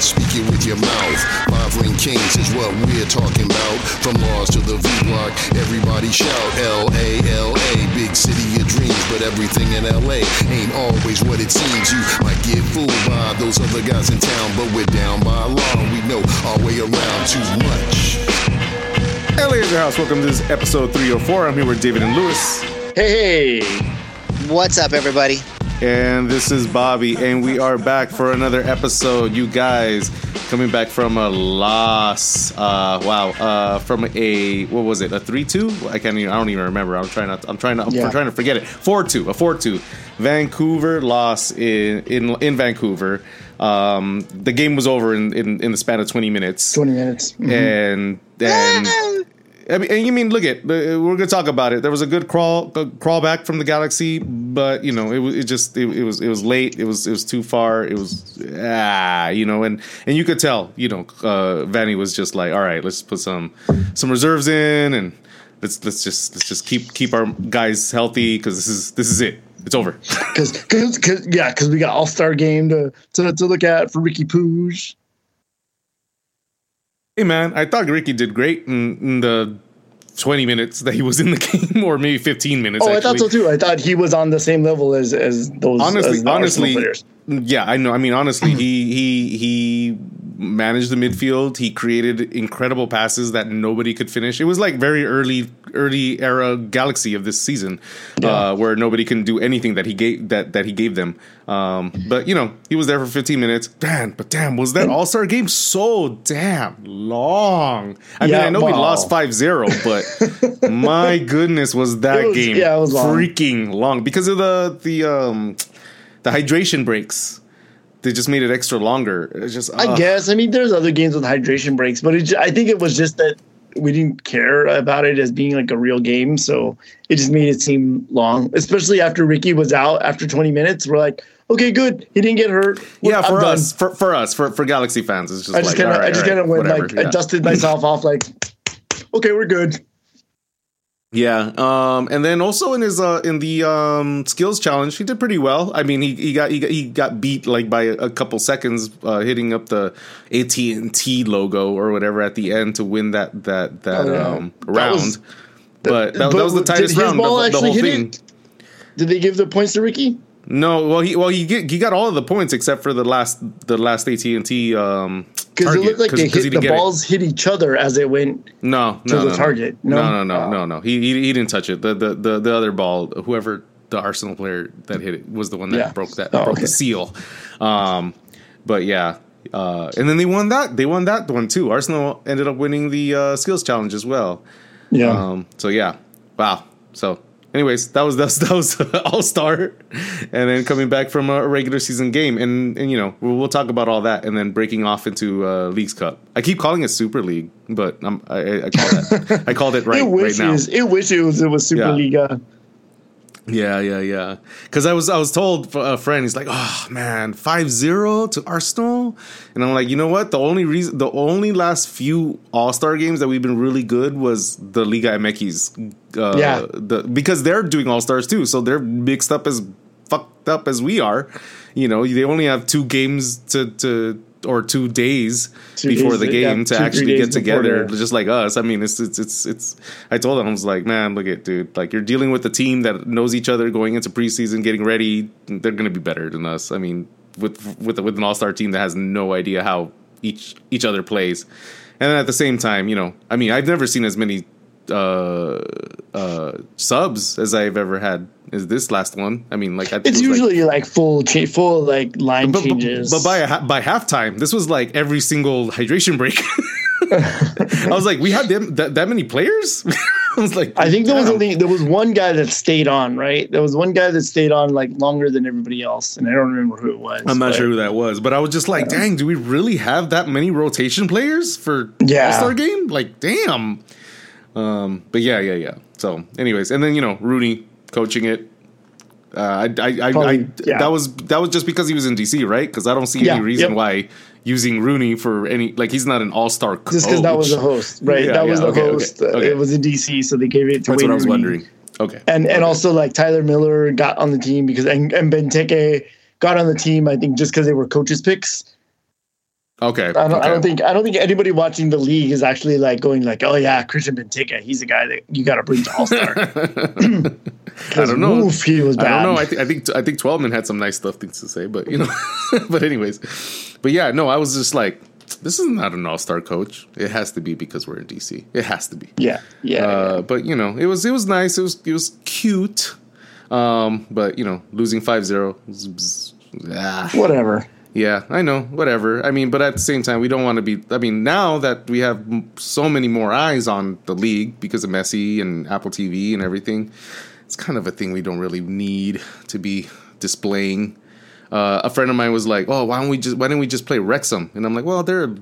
Yes, speak it with your mouth. Five ring kings is what we're talking about. From Mars to the V block, everybody shout L A L A, big city of dreams. But everything in LA ain't always what it seems. You might get fooled by those other guys in town, but we're down by law. We know our way around too much. LA is your house. Welcome to this episode 304. I'm here with David and Lewis. Hey, What's up, everybody? And this is Bobby, and we are back for another episode. You guys coming back from a loss. Uh, wow, uh, from a what was it? A three-two? I can't. Even, I don't even remember. I'm trying to. I'm trying to. Yeah. I'm trying to forget it. Four-two. A four-two. Vancouver loss in in in Vancouver. Um, the game was over in, in in the span of 20 minutes. 20 minutes. Mhm. and and I mean, and you mean look at we're gonna talk about it. There was a good crawl a crawl back from the galaxy, but you know it was it just it, it was it was late. It was it was too far. It was ah you know and and you could tell you know uh, Vanney was just like all right let's put some some reserves in and let's let's just let's just keep keep our guys healthy because this is this is it. It's over. Cause, cause, cause, yeah, because we got All Star game to, to to look at for Ricky Puig. Hey man, I thought Ricky did great in, in the. 20 minutes that he was in the game or maybe 15 minutes Oh, I thought so too. I thought he was on the same level as as those. honestly, as honestly, players. yeah, I know. I mean, honestly, he he he managed the midfield. He created incredible passes that nobody could finish. It was like very early early era Galaxy of this season, uh, where nobody can do anything that he gave that that he gave them. Um, but you know, he was there for 15 minutes. Damn, but damn, was that All Star game so damn long? I mean, I know we lost 5-0, but my goodness, was that was- game yeah, was long. freaking long because of the the um the hydration breaks. They just made it extra longer. It's just I guess. I mean, there's other games with hydration breaks, but it, I think it was just that we didn't care about it as being like a real game, so it just made it seem long. Especially after Ricky was out after 20 minutes, we're like, okay, good, he didn't get hurt. yeah, I'm for us, for, for us, for, for Galaxy fans, it's just I just like kind of, right, I just all kind of right, went whatever, like, yeah. dusted myself off, like, okay, we're good. Yeah, um, and then also in his uh, in the um, skills challenge, he did pretty well. I mean, he, he got he got he got beat like by a, a couple seconds, uh, hitting up the AT and T logo or whatever at the end to win that that that Oh, yeah. um, That round. was- but that, that was the tightest round ball of the, the whole hit thing. it? Did they give the points to Ricky? No, well he well he get, he got all of the points except for the last the last AT and T um Because it looked like they hit the didn't it. balls hit each other as it went. No, to no, the no, target. No, No? no, no, Oh. no, no. He, he he didn't touch it. The, the the the other ball, whoever the Arsenal player that hit it was the one that Yeah. broke that Oh, broke okay. the seal. Um, but yeah. Uh, and then they won that. They won that one too. Arsenal ended up winning the uh, skills challenge as well. Yeah. Um, so yeah, wow. So, anyways, that was that was, that was All Star, and then coming back from a regular season game, and and you know we'll, we'll talk about all that, and then breaking off into uh, Leagues Cup. I keep calling it Super League, but I'm, I, I call that I called it right it right now. wishes it wishes it was Yeah. Superliga. Yeah, yeah, yeah. Because I was I was told a friend, he's like, oh man, 5-0 to Arsenal, and I'm like, you know what? The only reason, the only last few All Star games that we've been really good was the Liga MX. Uh, Yeah. the because they're doing All Stars too, so they're mixed up as fucked up as we are. You know, they only have two games to to or two days Two before days, the game two, to three actually get before together, the- just like us. I mean, it's it's it's it's. I told him I was like, man, look at dude, like you're dealing with a team that knows each other going into preseason, getting ready. They're going to be better than us. I mean, with with with an all star team that has no idea how each each other plays, and then at the same time, you know, I mean, I've never seen as many uh uh subs as I've ever had is this last one. I mean, like I think It's it was, like, usually like, full cha- full like line but, but, changes. but by a, ha- by halftime, this was like every single hydration break. I was like, we had them that, that many players. I was like, I think there was only there was one guy that stayed on, right? There was one guy that stayed on like longer than everybody else, and I don't remember who it was. I'm not but- sure who that was, but I was just like, dang, do we really have that many rotation players for Yeah. All Star game? Like, damn. Um, but yeah, yeah, yeah. So, anyways, and then you know, Rooney coaching it. Uh, I, I, I, I yeah. that was that was just because he was in DC, right? Because I don't see Yeah, any reason yep. why using Rooney for any like he's not an All Star coach. Just because that was the host, right? Yeah, that was the okay, okay, host. Uh, okay. It was in DC, so they gave it to That's Wayne what I was Rooney. wondering. Okay, And and also like Tyler Miller got on the team because and, and Benteke got on the team. I think just because they were coaches picks. Okay. I don't, okay. I don't think I don't think anybody watching the league is actually like going like, oh yeah, Christian Benteke, he's a guy that you got to bring to All Star. I don't know. Oof, he was bad. I don't know. I, th- I think I think Twelveman had some nice stuff things to say, but you know. but anyways, but yeah, no, I was just like, this is not an all star coach. It has to be because we're in DC. It has to be. yeah, yeah, Uh, but you know, it was it was nice. It was it was cute. Um, but you know, losing 5-0. was- ah. yeah. whatever. Yeah, I know. Whatever. I mean, but at the same time, we don't want to be. I mean, now that we have so many more eyes on the league because of Messi and Apple TV and everything, it's kind of a thing we don't really need to be displaying. Uh, a friend of mine was like, "Oh, why don't we just why don't we just play Wrexham?" And I'm like, "Well, they're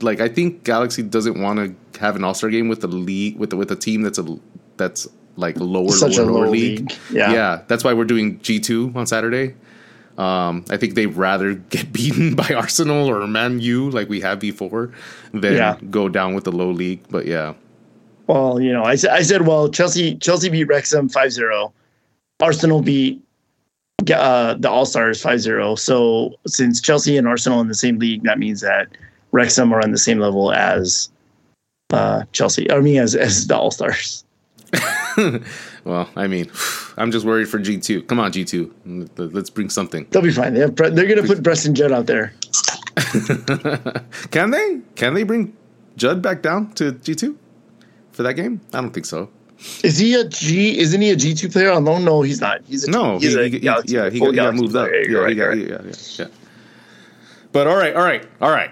like I think Galaxy doesn't want to have an All Star game with the league with the, with a team that's a that's like lower Such lower lower league. league. Yeah. yeah, that's why we're doing G two on Saturday. Um, I think they'd rather get beaten by Arsenal or Man U like we have before than Yeah. go down with the low league. But yeah, Well, you know, I said I said, well, Chelsea Chelsea beat Wrexham 5-0. Arsenal beat uh, the All Stars 5-0. So since Chelsea and Arsenal in the same league, that means that Wrexham are on the same level as uh, Chelsea. I mean, as as the All Stars. well, I mean, I'm just worried for G two. Come on, G two, let's bring something. They'll be fine. They have, Bre- they're going to put Preston Judd out there. Can they? Can they bring Judd back down to G two for that game? I don't think so. Is he a G? Isn't he a G two player oh, on loan? No, he's not. He's a No, he's he, a he- yeah, he got, he got moved up. Yeah, right, got, right. yeah, yeah, yeah. But all right, all right, all right.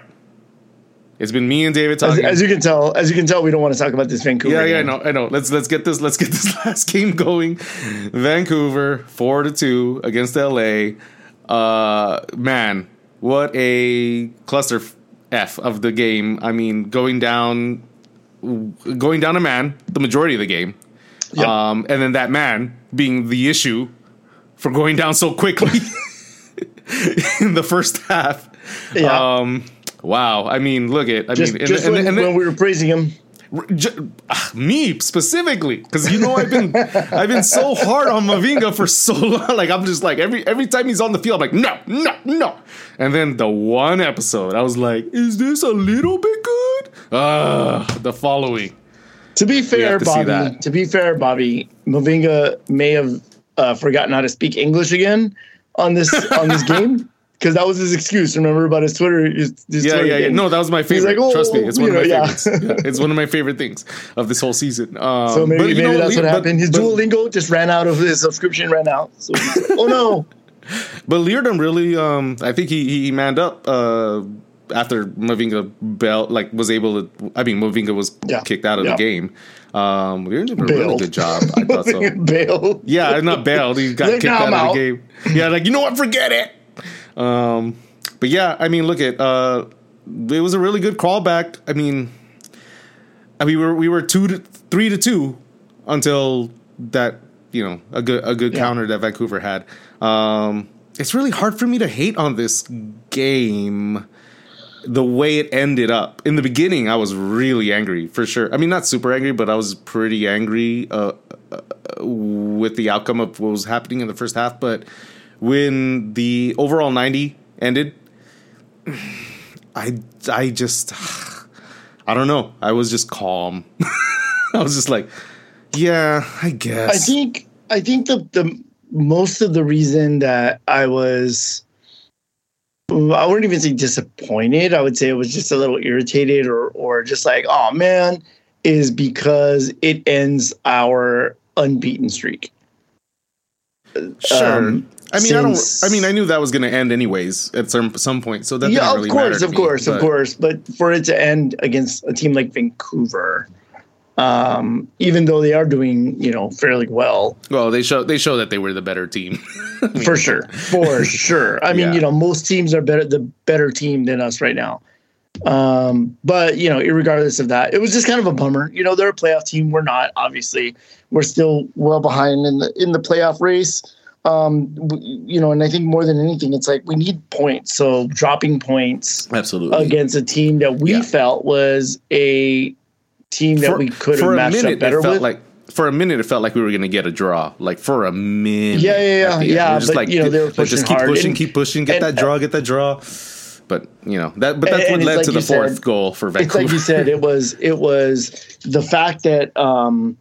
It's been me and David As, talking. as you can tell, as you can tell, we don't want to talk about this Vancouver. yeah, yeah, I know, I know. Let's let's get this let's get this last game going. Vancouver four to two against LA. Uh, man, what a cluster f of the game. I mean, going down, going down a man the majority of the game. Yep. Um, and then that man being the issue for going down so quickly in the first half. Yeah. Um, wow. I mean, look at. I Just, mean, and, just and, when, and then- when we were praising him, ah, me specifically because you know I've been I've been so hard on Mavinga for so long. Like I'm just like every every time he's on the field, I'm like no no no. And then the one episode, I was like, is this a little bit good? Ah, the following. To be fair, to Bobby. To be fair, Bobby, Mavinga may have uh, forgotten how to speak English again on this on this game because that was his excuse. Remember about his Twitter? His, his Yeah, Twitter yeah, yeah. No, that was my favorite. like, oh, Trust me, it's one of my know, yeah. favorites. Yeah, it's one of my favorite things of this whole season. Um, So maybe, but maybe know, that's what but- happened. His but- Duolingo just ran out of his subscription. Ran out. So like, oh no! But Leardom really, um, I think he he manned up uh, after Mavinga belt like was able to. I mean, Mavinga was Yeah. kicked out of Yeah. the game. Um, Leardom did a really good job. I thought so. Bail. Yeah, not bailed. He got Like, kicked "Nah, out of the game. Yeah, like you know what? Forget it. Um, but yeah, I mean, look at uh, it was a really good crawlback. I mean, I mean, we were we were two to three to two until that you know a good a good Yeah. counter that Vancouver had. Um, it's really hard for me to hate on this game the way it ended up in the beginning i was really angry for sure i mean not super angry but i was pretty angry uh, uh, with the outcome of what was happening in the first half but when the overall 90 ended i i just i don't know i was just calm i was just like yeah i guess I think I think the the most of the reason that I was I wouldn't even say disappointed. I would say it was just a little irritated or or just like, oh man, is because it ends our unbeaten streak. sure um, I mean, I don't. I mean, I knew that was going to end anyways at some some point. So that yeah, of really matter course, of me, course, of but- course. But for it to end against a team like Vancouver, um, even though they are doing, you know, fairly well, Well, they show they show that they were the better team. for sure, for sure. I mean, Yeah. you know, most teams are better, the better team than us right now. Um, but you know, regardless of that, it was just kind of a bummer. You know, they're a playoff team. We're not. Obviously, we're still well behind in the in the playoff race. Um, you know, and I think more than anything, it's like we need points. So dropping points Absolutely. against a team that we Yeah. felt was a team that we could have for a matched minute, up better it felt with. like for a minute it felt like we were going to get a draw. Like for a minute. Yeah, yeah, yeah, at the end. yeah, just but, you know, they were let's just keep hard pushing, and- keep pushing, get and- that draw, get that draw. but you know that. But that's And- what led like to the you said, fourth goal for it's like you said it was it was the fact that um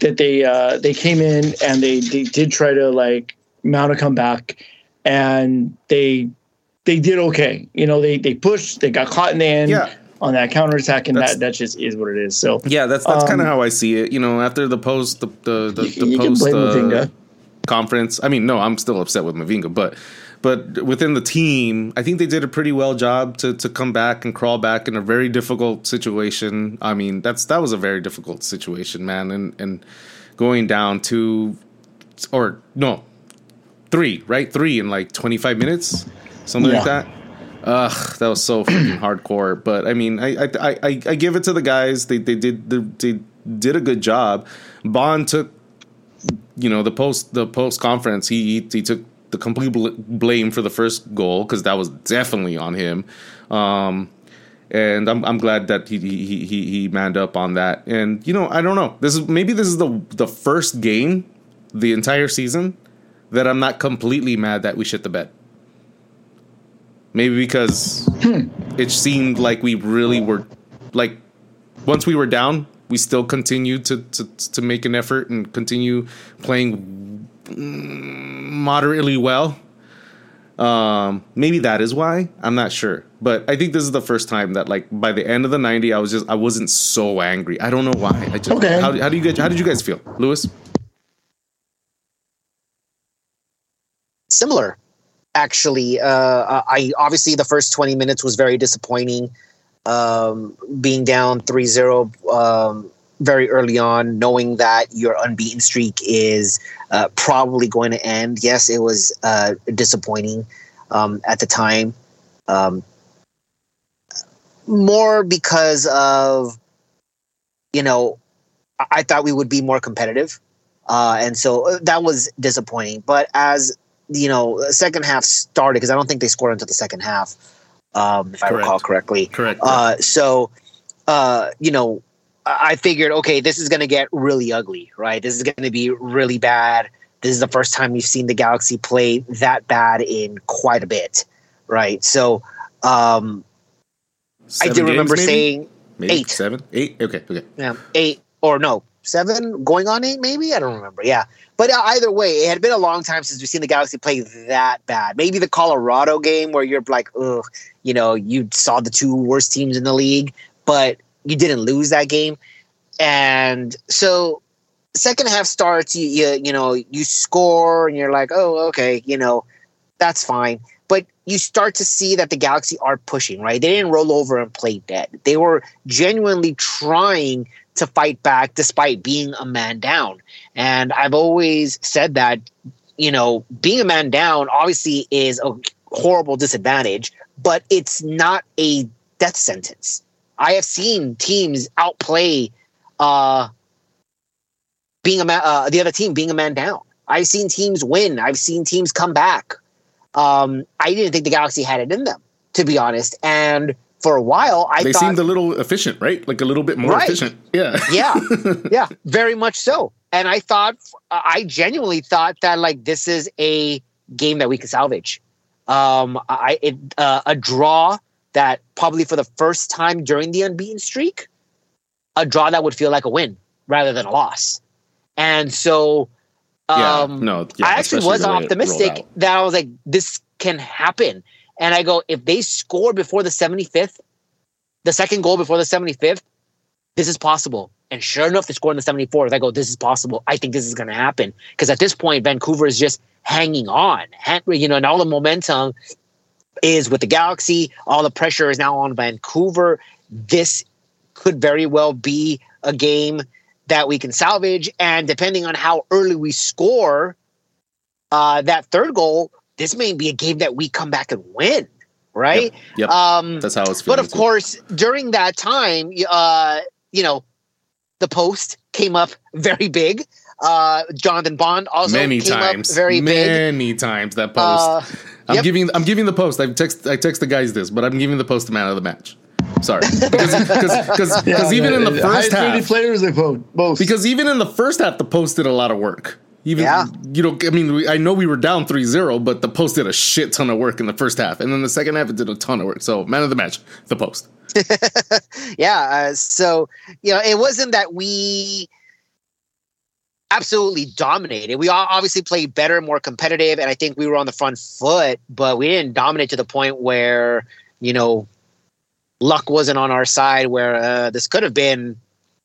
that they uh they came in and they, they did try to like mount a comeback and they they did okay you know they they pushed they got caught in the end Yeah. on that counterattack and That's- that that just is what it is so yeah, that's that's kind of Um, how I see it. You know, after the post, the the the, the you can post blame uh, conference. I mean, no, I'm still upset with Mavinga, but but within the team, I think they did a pretty well job to to come back and crawl back in a very difficult situation. I mean, that's that was a very difficult situation, man, and and going down to or no three, right? Three in like 25 minutes, something like that. Ugh, that was so freaking hardcore. But I mean, I I, I I give it to the guys. They they did they did a good job. Bond took you know the post the post conference he, he he took the complete bl- blame for the first goal because that was definitely on him. Um and I'm, I'm glad that he, he he he manned up on that. And you know i don't know. This is maybe this is the the first game the entire season that i'm not completely mad that we shit the bed. Maybe because it seemed like we really were like once we were down, we still continued to to, to make an effort and continue playing moderately well. Um, maybe that is why I'm not sure, but I think this is the first time that like by the end of the 90, I was just I wasn't so angry. I don't know why. I just Okay. how, how do you guys how did you guys feel, Lewis? similar actually uh i obviously the first 20 minutes was very disappointing um being down 3-0 um very early on knowing that your unbeaten streak is uh, probably going to end yes it was uh disappointing um at the time um more because of you know I- i thought we would be more competitive uh and so uh, that was disappointing but as you know, the second half started because I don't think they scored until the second half, um, if I recall correctly. Correct. Uh, so, uh, you know, I figured, okay, this is going to get really ugly, right? This is going to be really bad. This is the first time we've seen the Galaxy play that bad in quite a bit, right? So, um, I do remember maybe? saying Maybe eight. seven, eight. Okay, okay. yeah, eight or no, seven going on eight, maybe. I don't remember. Yeah, but uh, either way, it had been a long time since we've seen the Galaxy play that bad. Maybe the Colorado game where you're like, ugh, you know, you saw the two worst teams in the league, but you didn't lose that game, and so second half starts. You you, you know you score and you're like, oh, okay, you know, that's fine. But you start to see that the Galaxy are pushing, right? They didn't roll over and play dead. They were genuinely trying to fight back despite being a man down. And I've always said that, you know, being a man down obviously is a horrible disadvantage, but it's not a death sentence. I have seen teams outplay uh, being a man, uh, the other team being a man down. I've seen teams win. I've seen teams come back. Um, I didn't think the Galaxy had it in them, to be honest. And for a while, I they thought seemed a little efficient, right? Like a little bit more Right. efficient. Yeah. yeah yeah very much so and i thought i genuinely thought that like this is a game that we could salvage um i it, uh, a draw that probably for the first time during the unbeaten streak a draw that would feel like a win rather than a loss and so Yeah, um no, yeah, I actually was the way it rolled optimistic that I was like, this can happen. And I go, if they score before the 75th, the second goal before the 75th, this is possible. And sure enough, they score in the 74th. I go, this is possible. I think this is going to happen. Because at this point, Vancouver is just hanging on. You know, and all the momentum is with the Galaxy. All the pressure is now on Vancouver. This could very well be a game that we can salvage. And depending on how early we score uh, that third goal, this may be a game that we come back and win, right? Yep. yep. Um, That's how it's. but of too. course, during that time, uh, you know, the post came up very big. Uh, Jonathan Bond also many came times, up very big. many times that post. I'm yep. giving I'm giving the post. I text I text the guys this, but I'm giving the post the man of the match. Sorry, because because Yeah, even in the the first half, players they vote both. because even in the first half, the post did a lot of work. Even Yeah. you know, I mean, we, I know we were down 3-0, but the post did a shit ton of work in the first half, and then the second half it did a ton of work. So man of the match, the post. yeah. Uh, so you know, it wasn't that we absolutely dominated. We all obviously played better, more competitive, and I think we were on the front foot. But we didn't dominate to the point where you know luck wasn't on our side. Where uh, this could have been,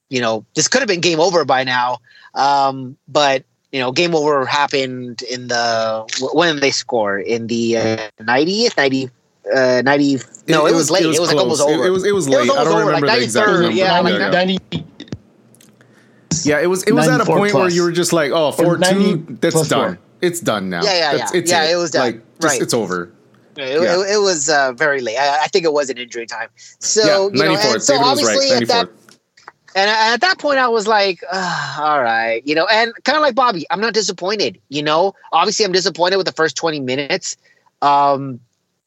you know, this could have been game over by now. Um, but you know, game over happened in the when did they score in the uh, 90th, 90, uh, 90. No, it, was, late. It was, like almost over. It, was it was It was late. I don't over, like remember the exact number. yeah, like 90, 90 Yeah, it was it was at a 94 point where you were just like, oh, 4 2, that's plus done. four. It's done now. Yeah, yeah, That's- yeah. It's Yeah, it was done. Like, just, Right. It's over. It, Yeah. it, it was uh, very late. I, I think it was an injury time. So yeah, you know, 94. and so David was right. obviously at 94. that and at that point I was like, all right, you know, and kind of like Bobby, I'm not disappointed. You know, obviously I'm disappointed with the first 20 minutes. Um,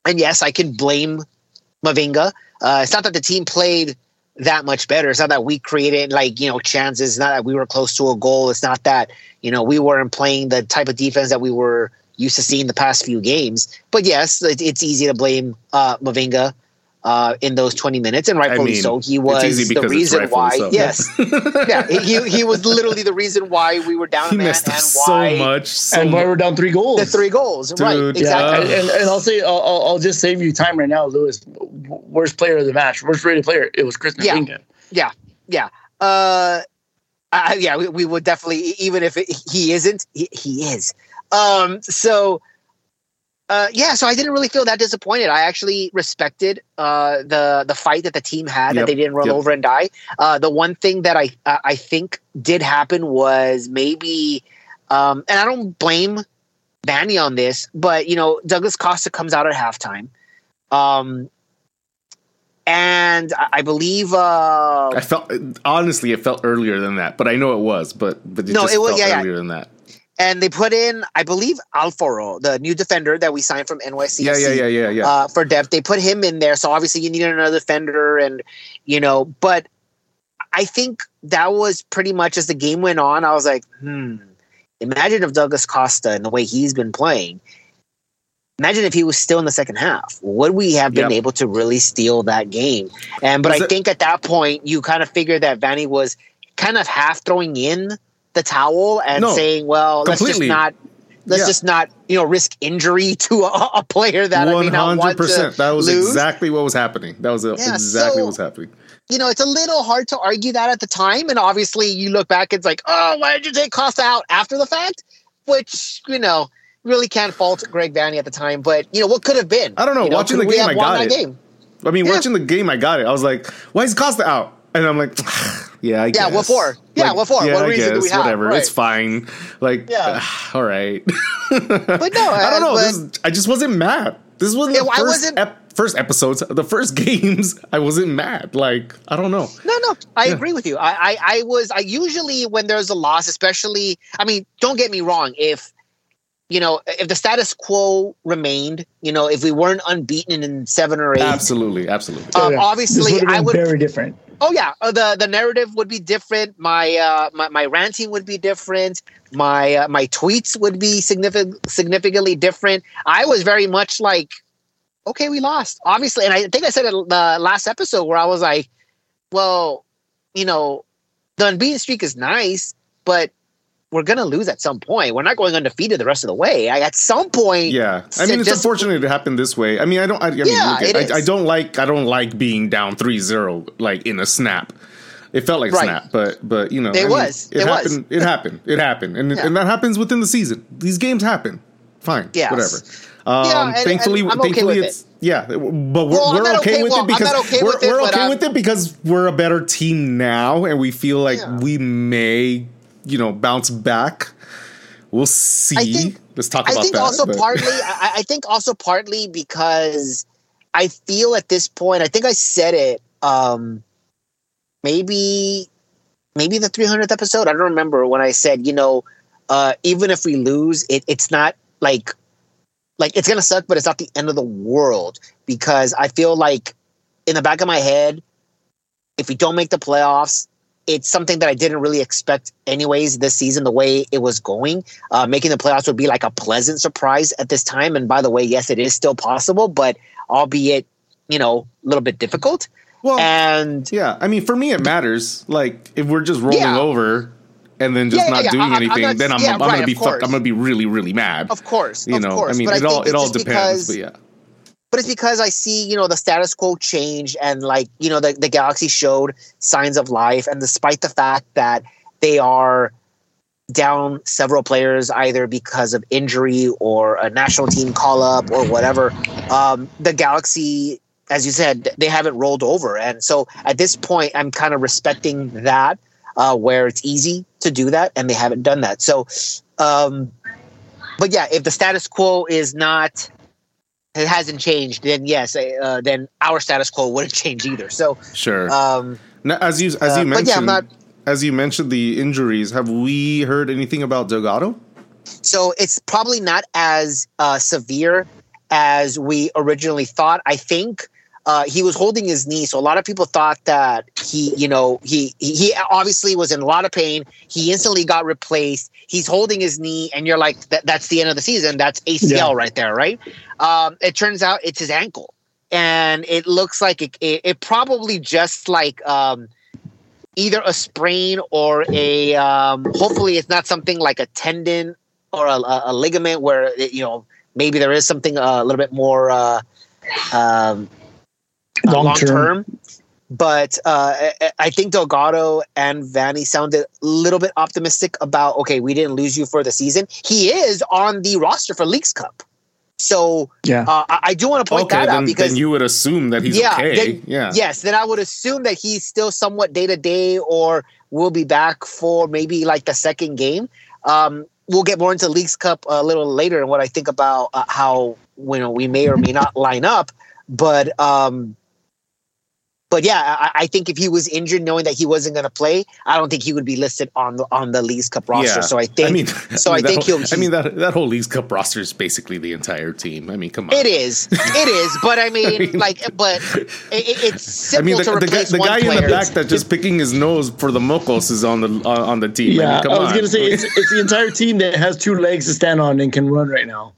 and yes, I can blame Mavinga. Uh, it's not that the team played that much better. It's not that we created like you know chances. It's not that we were close to a goal. It's not that you know we weren't playing the type of defense that we were used to seeing the past few games. But yes, it's easy to blame uh, Mavinga uh, in those 20 minutes, and rightfully mean, so. He was the reason why. so. Yes, yeah, he he was literally the reason why we were down He a man messed and up why so much. So and why we're down three goals. the three goals. Dude, right, exactly. And, and, and I'll say, I'll, I'll I'll just save you time right now, Lewis. Worst player of the match, worst rated player. It was Chris Yeah. Mavinga. yeah uh I, yeah we, we would definitely even if it, he isn't he, he is um so uh yeah so i didn't really feel that disappointed i actually respected uh the the fight that the team had that they didn't roll yep. over and die uh the one thing that i uh, i think did happen was maybe um and i don't blame Vanney on this but you know douglas costa comes out at halftime um and I I believe uh, I felt honestly, it felt earlier than that, but I know it was, but but it No, just it was- felt yeah, yeah. earlier than that. And they put in, I believe, Alfaro, the new defender that we signed from NYCFC. Yeah, yeah, yeah, yeah, yeah. Uh, for depth, they put him in there, so obviously you needed another defender, and you know, but I think that was pretty much as the game went on. I was like, hmm. Imagine if Douglas Costa and the way he's been playing. Imagine if he was still in the second half. Would we have been Yep. able to really steal that game? And but Was I it- think at that point you kind of figured that Vanney was kind of half throwing in the towel and No, saying, "Well, let's just not let's Yeah. just not you know risk injury to a, a player that I One may not want hundred to percent. That was lose." exactly what was happening. That was Yeah, exactly so- what was happening. you know, it's a little hard to argue that at the time. And obviously, you look back, it's like, oh, why did you take Costa out after the fact? Which, you know, really can't fault Greg Vanney at the time. But, you know, what could have been? I don't know. You Watching the game, I got it. Game? I mean, Yeah. watching the game, I got it. I was like, "Why is Costa out?" And I'm like, "Yeah, I Yeah, guess. what for? Yeah, what for? Yeah, What I reason do we guess, have? Whatever, Right. it's fine. Like, Yeah. all right. But no, I don't know. but- this, I just wasn't mad. This was the Yeah, I first wasn't- ep- first episodes, the first games. I wasn't mad. Like, I don't know. No, no, I Yeah. agree with you. I, I, I was, I usually when there's a loss, especially, I mean, don't get me wrong. If you know, if the status quo remained, you know, if we weren't unbeaten in seven or eight, Absolutely, absolutely. Um, yeah. obviously, this would I have would been very different. Oh yeah, uh, the the narrative would be different. My uh, my my ranting would be different. My uh, my tweets would be significant significantly different. I was very much like, okay, we lost, obviously, and I think I said it the last episode where I was like, well, you know, the unbeaten streak is nice, but we're gonna lose at some point. We're not going undefeated the rest of the way. I, at some point, Yeah, I mean, it's just- unfortunate it happened this way. I mean, I don't. I, I mean, Yeah, look, it I. I don't like. I don't like being down 3-0 like in a snap. It felt like Right. snap, but but you know, It I mean, was. It, It was. happened. It happened. It happened, and Yeah. and that happens within the season. These games happen. Fine. Yes. Whatever. Um, Yeah, and- thankfully, and I'm okay thankfully, it's yeah. But we're, Well, we're okay, okay- with well, it because okay we're, with it, we're okay um, with it because we're a better team now, and we feel like Yeah. we may, you know, bounce back. We'll see. think- Let's talk I about think that. also but- partly. I, I think also partly because I feel at this point. I think I said it. Um, maybe, maybe the 300th episode. I don't remember when I said, you know, uh, even if we lose, it, it's not like, like it's gonna suck, but it's not the end of the world because I feel like in the back of my head, if we don't make the playoffs it's something that I didn't really expect, anyways, this season, the way it was going. Uh, making the playoffs would be like a pleasant surprise at this time. And by the way, yes, it is still possible, but albeit, you know, a little bit difficult. Well, and yeah, I mean, for me, it matters. Like, if we're just rolling Yeah. over and then just Yeah, not yeah, doing I- I'm anything, not- then I'm, I'm right, gonna be fucked. I'm gonna be really, really mad. of course, you of know, course. I mean, but it I all it all depends. because But yeah, but it's because I see, you know, the status quo change and like, you know, the, the galaxy showed signs of life. And despite the fact that they are down several players, either because of injury or a national team call up or whatever, um, the galaxy, as you said, they haven't rolled over. And so at this point, I'm kind of respecting that, uh, where it's easy to do that and they haven't done that. So, um, but yeah, if the status quo is not hasn't changed, then yes, uh, then our status quo wouldn't change either. So, sure. um, now, as you as uh, you but mentioned, yeah, not- as you mentioned the injuries, have we heard anything about Delgado? so it's probably not as uh, severe as we originally thought. I think uh, he was holding his knee, so a lot of people thought that he, you know, he he he obviously was in a lot of pain. He instantly got replaced. He's holding his knee, and you're like, that, that's the end of the season. That's ACL Yeah. right there, right? Um, it turns out it's his ankle, and it looks like it, it, it probably just like um, either a sprain or a um, hopefully it's not something like a tendon or a, a, ligament where it, you know maybe there is something uh, a little bit more uh, um, uh, long term. Term. But uh, I- I think Delgado and Vanney sounded a little bit optimistic about okay, we didn't lose you for the season. He is on the roster for Leagues Cup, so Yeah. uh, I, I do want to point okay, that then, out because then you would assume that he's Yeah, okay. then- yeah. yes, then I would assume that he's still somewhat day to day, or will be back for maybe like the second game. Um, we'll get more into Leagues Cup a little later and what I think about uh, how you know we may or may not line up, but um, but yeah, I, I think if he was injured, knowing that he wasn't going to play, I don't think he would be listed on the on the Leagues Cup roster. Yeah. So I think I mean, so I mean, that think whole, he'll- I mean that that whole Leagues Cup roster is basically the entire team. I mean, come on. it is, it is. But I mean, mean- like, but it, it- it's I simple mean, the, to the guy, replace the one guy in the back that's just picking his nose for the mocos is on the on, on the team. I, Yeah, mean, come I was on. gonna say it's, it's the entire team that has two legs to stand on and can run right now.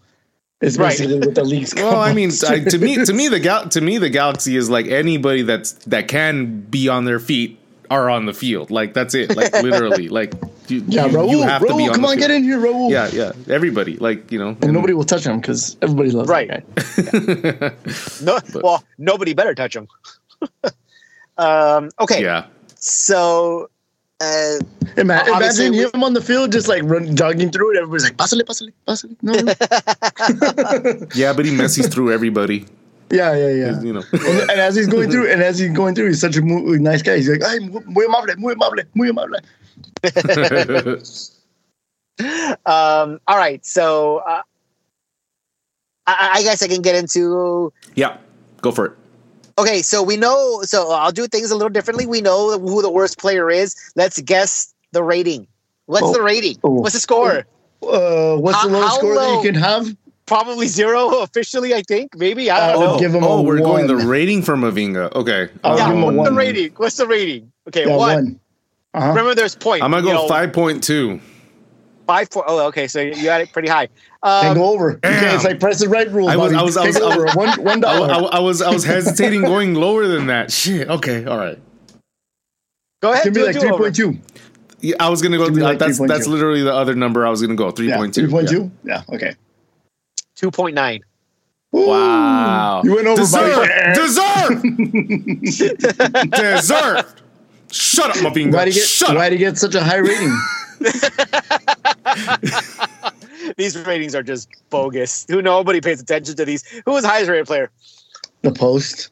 It's Right. basically what the league's. Well, I mean, I, to me, to me, the gal- to me, the Galaxy is like anybody that's that can be on their feet are on the field. Like that's it. Like literally, like you, yeah, you, Raul, you have to be Raul, on come the on, field. get in here, Raul. Yeah, yeah, everybody. Like you know, and nobody will touch him because everybody loves Right. that guy. No, well, nobody better touch him. um, okay, Yeah, so uh, Ima- Obviously, Imagine we- him on the field just like run, jogging through it. Everybody's like, "Pásale, pásale, pásale." No, no. yeah, but he messes through everybody. yeah, yeah, yeah. You know, And, and as he's going through, and as he's going through, he's such a mo- nice guy. He's like, "Ay, mu- muy amable, muy amable, muy amable." um, all right, so uh, I, I guess I can get into. yeah, go for it. Okay, so we know. So I'll do things a little differently. We know who the worst player is. Let's guess the rating. What's Oh. the rating? Oh. What's the score? Uh, what's How- the lowest how score that you can have? Probably zero officially. I think maybe. I I don't would know. give him oh, a we're going the rating for Mavinga. Okay, I'll yeah, give him a what's the rating? What's the rating? Okay, Yeah, one. one. Uh-huh. Remember, there's point. I'm gonna you go know, five point two. Five four. Oh, okay. So you had it pretty high. Um, go over. You It's like press the right rule. I was- Bobby. I was- I was- I over. was- one one I. I, I was I was hesitating going lower than that. Shit. Okay. All right. go ahead. gonna be do like a three do-over. point two. Yeah, I was gonna go. Should like that's 3.2. that's literally the other number I was gonna go. Three Yeah, point two. three point two. Yeah. Okay. Two point nine. Ooh, Wow. You went over by Deserved. Deserved. Deserved. Shut up, Mavinga. Why do you get Shut why up. do you get such a high rating? These ratings are just bogus. Who nobody pays attention to these. Who was highest rated player? The post.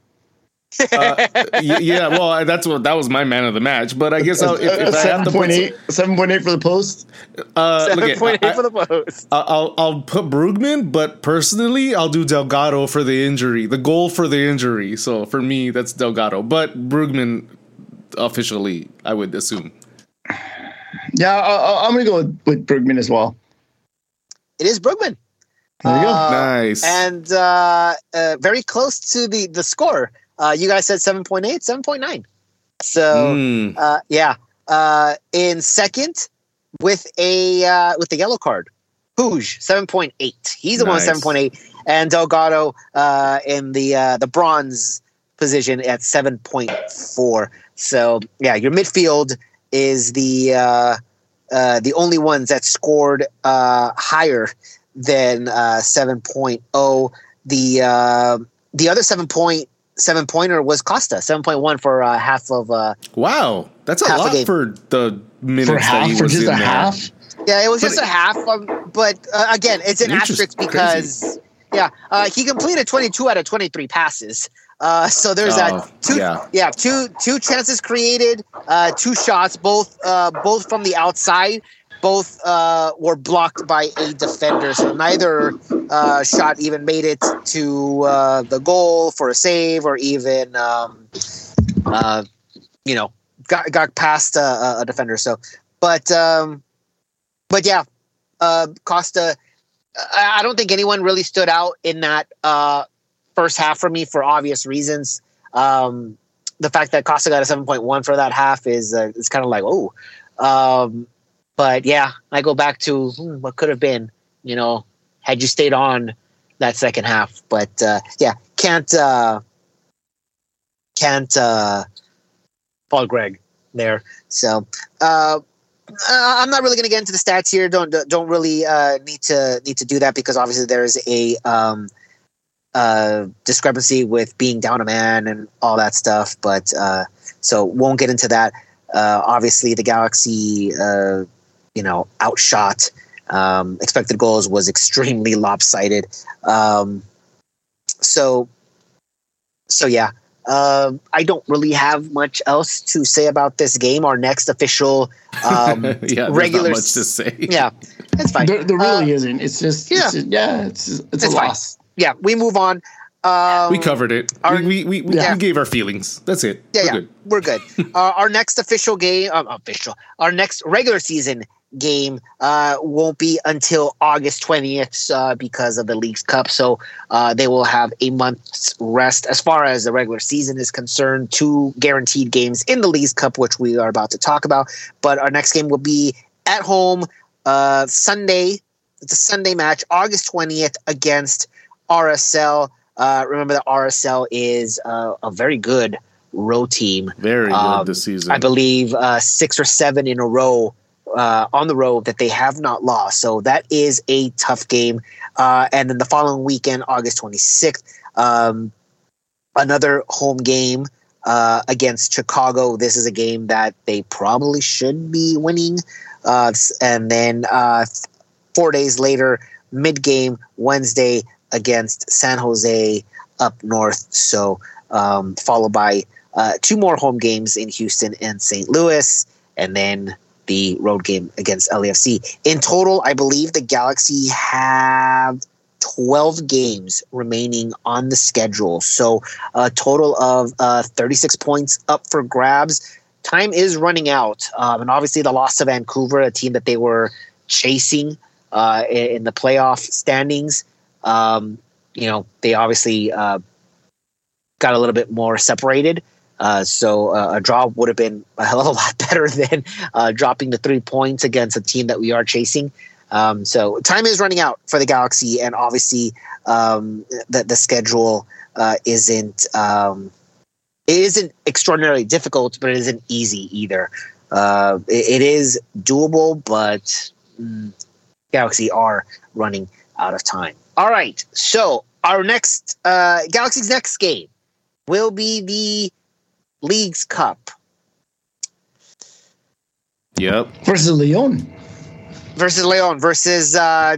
Uh, yeah, well, that's what that was my man of the match. But I guess I'll, if, if I have Seven to point. Seven point eight for the post. uh, look Seven at, point I, for the post. I'll I'll put Brugman, but personally, I'll do Delgado for the injury, the goal for the injury. So for me, that's Delgado. But Brugman, officially, I would assume. Yeah, I, I, I'm gonna go with, with Bergman as well. It is Brugman. There you go. Uh, nice. And uh, uh, very close to the the score. Uh, you guys said 7.8, 7.9. So Mm. uh, yeah. Uh, in second, with a uh, with the yellow card, Hooge seven point eight. He's the one with seven point eight, and Delgado uh, in the uh, the bronze position at seven point four. So yeah, your midfield is the uh, the only ones that scored uh, higher than uh, 7.0. The uh, the other seven point seven pointer was Costa, 7.1 for uh, half of. Uh, Wow, that's a Half a lot game. for the minutes For that half, he for was just in a there. half. yeah, it was But just a half, um, but uh, again, it's an asterisk because yeah, uh, he completed 22 out of 23 passes. Uh, so there's Oh, that two, yeah. yeah, two two chances created, uh, two shots, both uh, both from the outside. Both uh, were blocked by a defender, so neither uh, shot even made it to uh, the goal for a save, or even um, uh, you know got got past a, a defender. So, but um, but yeah, uh, Costa. I, I don't think anyone really stood out in that uh, first half for me for obvious reasons. Um, the fact that Costa got a seven point one for that half is uh, is kind of like oh, um, but yeah, I go back to hmm, what could have been. You know, had you stayed on that second half, but uh, yeah, can't uh, can't uh, Paul Greg there. So uh, uh, I'm not really going to get into the stats here. Don't don't really uh, need to need to do that because obviously there's a um, uh, discrepancy with being down a man and all that stuff. But uh, so won't get into that. Uh, obviously, the Galaxy, uh, you know, outshot. Um, expected goals was extremely lopsided. Um, so, so yeah, um, I don't really have much else to say about this game. Our next official um, yeah, there's regular not much to say. yeah, it's fine. There, there Uh, really isn't. It's just, yeah. it's yeah, it's it's, It's a fine. loss. Yeah, we move on. Um, we covered it. our- we, we, we, Yeah. we gave our feelings. That's it. Yeah, We're yeah, good. we're good. uh, our next official game, um, official, our next regular season game uh, won't be until August 20th uh, because of the League's Cup. So uh, they will have a month's rest as far as the regular season is concerned. Two guaranteed games in the League's Cup, which we are about to talk about. But our next game will be at home uh, Sunday. It's a Sunday match, August 20th against RSL. Uh, remember that RSL is uh, a very good road team. Very Um, good this season. I believe uh, six or seven in a row uh, on the road that they have not lost. So that is a tough game. Uh, and then the following weekend, August 26th, um, another home game uh, against Chicago. This is a game that they probably should be winning. Uh, and then uh, four days later, mid game Wednesday against San Jose up north. So um, followed by uh, two more home games in Houston and St. Louis, and then the road game against LAFC. In total, I believe the Galaxy have 12 games remaining on the schedule. So a total of uh, 36 points up for grabs. Time is running out. Um, and obviously, the loss to Vancouver, a team that they were chasing uh, in, in the playoff standings, um, you know, they obviously uh, got a little bit more separated. Uh, so uh, a draw would have been a hell of a lot better than uh, dropping the three points against a team that we are chasing. Um, so time is running out for the Galaxy, and obviously um, the the schedule uh, isn't um, it isn't extraordinarily difficult, but it isn't easy either. Uh, it, it is doable, but mm, Galaxy are running out of time. All right, so our next uh, Galaxy's next game will be the League's Cup yep. Versus Leon. versus Leon versus uh,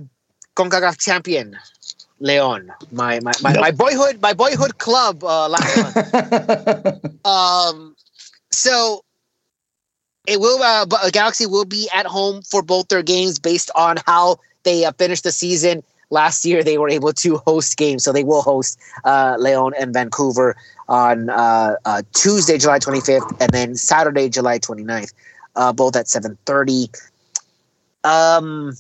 CONCACAF champion Leon, my my, my, Yep. my boyhood my boyhood club uh, last month. Um, so it will uh, Galaxy will be at home for both their games based on how they uh, finished the season. Last year they were able to host games, so they will host uh, Leon and Vancouver on uh, uh, Tuesday, July 25th, and then Saturday, July 29th, uh, both at 7:30. Um,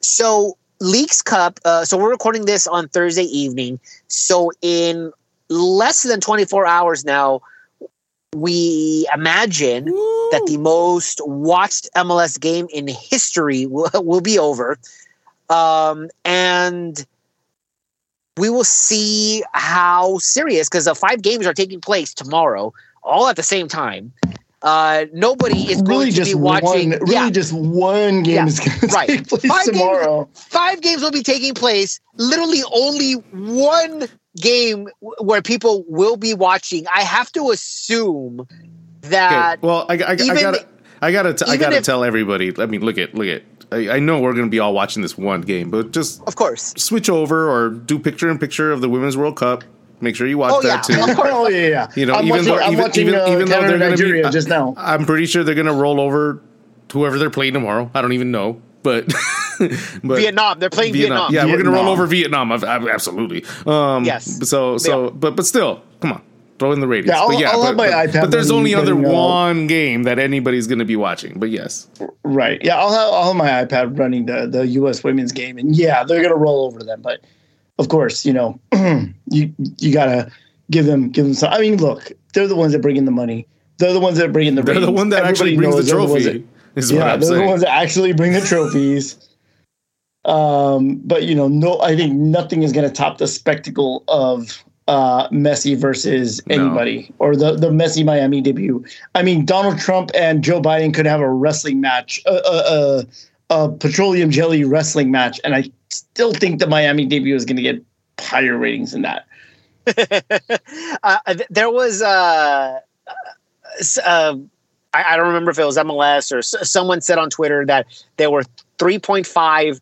so Leagues Cup. Uh, so we're recording this on Thursday evening. So in less than 24 hours now, we imagine that the most watched MLS game in history will, will be over. Um, and we will see how serious, because the five games are taking place tomorrow, all at the same time. Uh, nobody is really going to just be watching. one. Really, yeah, just one game Yeah, is going to right. take place Five games- tomorrow. five games will be taking place. Literally, only one game w- where people will be watching. I have to assume Okay, that well, I, I, I even- gotta, I gotta, t- I gotta if- tell everybody. I mean, look at, look at. I, I know we're gonna be all watching this one game, but just of course. switch over or do picture in picture of the Women's World Cup. Make sure you watch Oh, that yeah. too. Oh yeah, yeah. You know, I'm even watching, though I'm even watching, even, uh, even though Canada, they're going to Nigeria be, just now. I, am pretty sure they're going to roll over whoever they're playing tomorrow. I don't even know, but but Vietnam. They're playing Vietnam. Yeah, we're going to roll Vietnam. over Vietnam. I've- I've- absolutely. Um, Yes. So so, Yeah. but but still, come on. Throw in the ratings. Yeah, I'll- but yeah, I'll but, have my but, iPad but there's only other uh, one game that anybody's going to be watching. But yes, Right. Yeah, I'll have, I'll have my iPad running the, the U.S. women's game, and yeah, they're gonna roll over them. But of course, you know, you you gotta give them give them some. I mean, look, they're the ones that bring in the money. They're the ones that bring in the. they're the one that actually Everybody brings the knows they're ones trophy. yeah, they're the ones that actually bring the trophies. Um, but you know, no, I think nothing is gonna top the spectacle of uh, Messi versus No. anybody or the the Messi Miami debut. I mean, Donald Trump and Joe Biden could have a wrestling match, a, a, a, a petroleum jelly wrestling match, and I still think the Miami debut is going to get higher ratings than that. uh, there was uh, uh, uh, I, I don't remember if it was MLS or s- someone said on Twitter that there were 3.5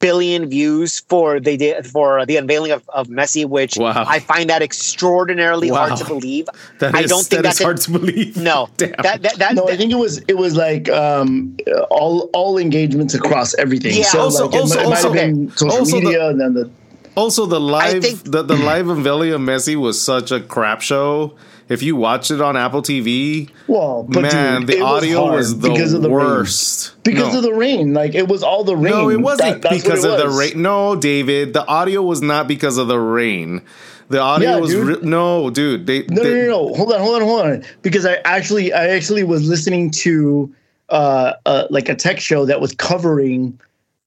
billion views for they did for the unveiling of, of Messi, which Wow. I find that extraordinarily Wow. hard to believe. That I is- don't think that is that's a- hard to believe. No, Damn. that that, that, No, I think it was it was like um, all all engagements across everything. Yeah, so also- like it, also- it might also- have been social also the- media and then the Also, the live think- the, the live unveiling of Messi was such a crap show. If you watch it on Apple TV, well, man, dude, the it was audio was, the because of the rain. worst. because No. of the rain. Like it was all the rain. No, it wasn't That- because it of the rain. No, David, the audio was not because of the rain. The audio Yeah, was dude. re- no, dude. They, No, they- no, no, no. Hold on, hold on, hold on. Because I actually, I actually was listening to uh, uh like a tech show that was covering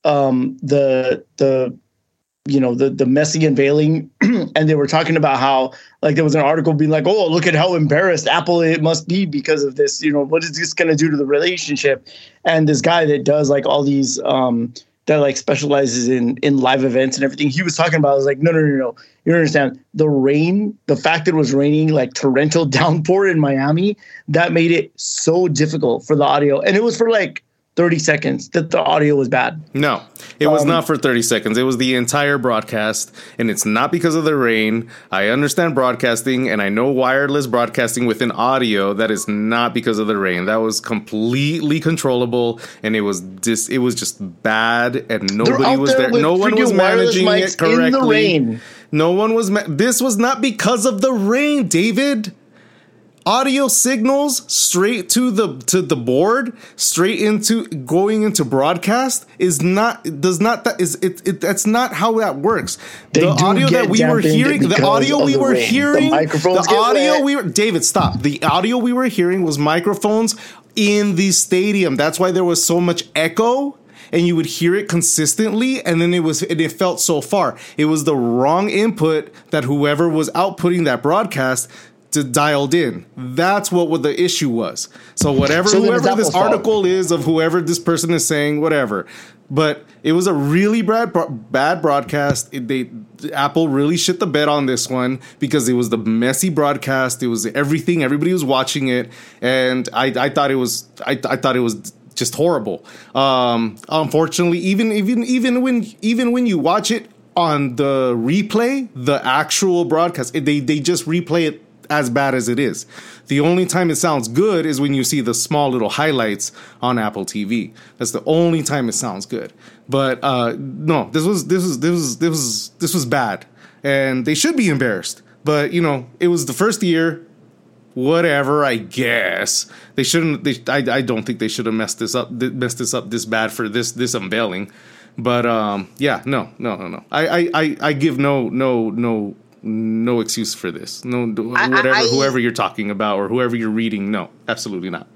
um the the you know the the Messi unveiling and they were talking about how like there was an article being like oh look at how embarrassed apple it must be because of this you know what is this going to do to the relationship? And this guy that does like all these um that like specializes in in live events and everything he was talking about I was like no no no no you understand the rain the fact that it was raining like torrential downpour in miami that made it so difficult for the audio. And it was for like 30 seconds that the audio was bad No, it was Um, not for 30 seconds. It was the entire broadcast, and it's not because of the rain. I understand broadcasting, and I know wireless broadcasting within audio. That is not because of the rain. That was completely controllable, and it was just it was just bad, and nobody was there there. No one was managing it correctly. in the rain. No one was. Ma- this was not because of the rain, David audio signals straight to the to the board straight into going into broadcast is not does not that is it, it that's not how that works They the audio that we were hearing the audio we the were rain. Hearing microphones the audio wet. we were David stop the audio we were hearing was microphones in the stadium that's why there was so much echo and you would hear it consistently and then it was and it felt so far it was the wrong input that whoever was outputting that broadcast to dialed in. That's what, what the issue was. So whatever So whoever this fault. article is of whoever this person is saying whatever. But it was a really bad bad broadcast. It- they apple really shit the bed on this one because it was the Messi broadcast. It was everything. Everybody was watching it. And i i thought it was i, I thought it was just horrible. Um unfortunately even even even when even when you watch it on the replay the actual broadcast they they just replay it as bad as it is. The only time it sounds good is when you see the small little highlights on Apple TV. That's the only time it sounds good. But uh, no, this was this was this was this was this was bad, and they should be embarrassed. But you know, it was the first year. Whatever, I guess they shouldn't. They, I, I don't think they should have messed this up. Messed this up this bad for this this unveiling. But um, yeah, no, no, no, no. I, I, I, I give no, no, no no excuse for this. No, I- whatever, I- whoever you're talking about or whoever you're reading, no, absolutely not.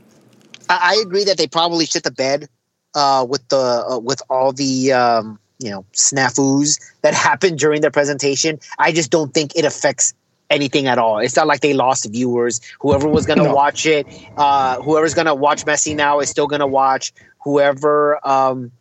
I, I agree that they probably shit the bed uh, with the uh, with all the um, you know snafus that happened during their presentation. I just don't think it affects anything at all. It's not like they lost viewers. Whoever was going to No. watch it, uh, whoever's going to watch Messi now is still going to watch. Whoever um,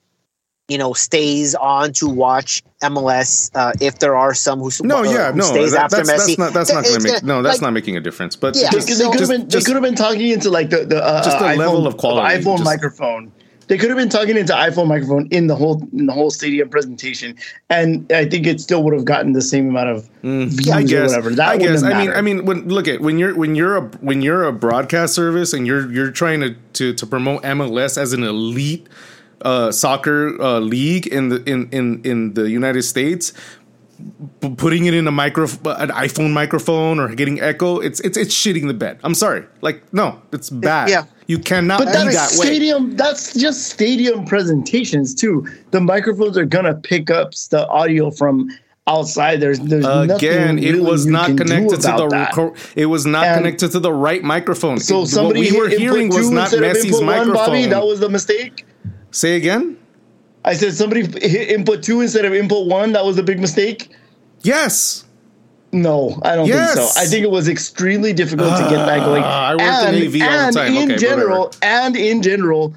you know stays on to watch MLS, uh, if there are some who No, uh, yeah, who no, stays that- after that's, Messi. that's not that's not going to make gonna- no, that's like, not making a difference. But Yeah, They, just, they could have been. just- they could have been talking into like the the uh, Just the uh, level iPhone- of quality, iPhone just- microphone. They could have been talking into iPhone microphone in the whole in the whole stadium presentation, and I think it still would have gotten the same amount of views I or guess. whatever. That I guess. I mean. I mean, when look at when you're when you're a when you're a broadcast service and you're you're trying to to, to promote MLS as an elite uh, soccer uh, league in the in in in the United States. p- Putting it in a micro, an iPhone microphone, or getting echo, it's it's it's shitting the bed. I'm sorry, like no, it's bad. yeah. you cannot But that's that way. stadium. That's just stadium presentations too. The microphones are gonna pick up the audio from outside. There's there's Again, nothing it was not connected to the that. it was not And- connected to the right microphone. So It- somebody what we were hearing was not Messi's input one, microphone. Bobby, that was the mistake. Say again. I said somebody hit input two instead of input one. That was a big mistake. Yes. No, I don't Yes. think so. I think it was extremely difficult to get that going. Ah, I worked in AV all the and time. in Okay, general, whatever. and in general,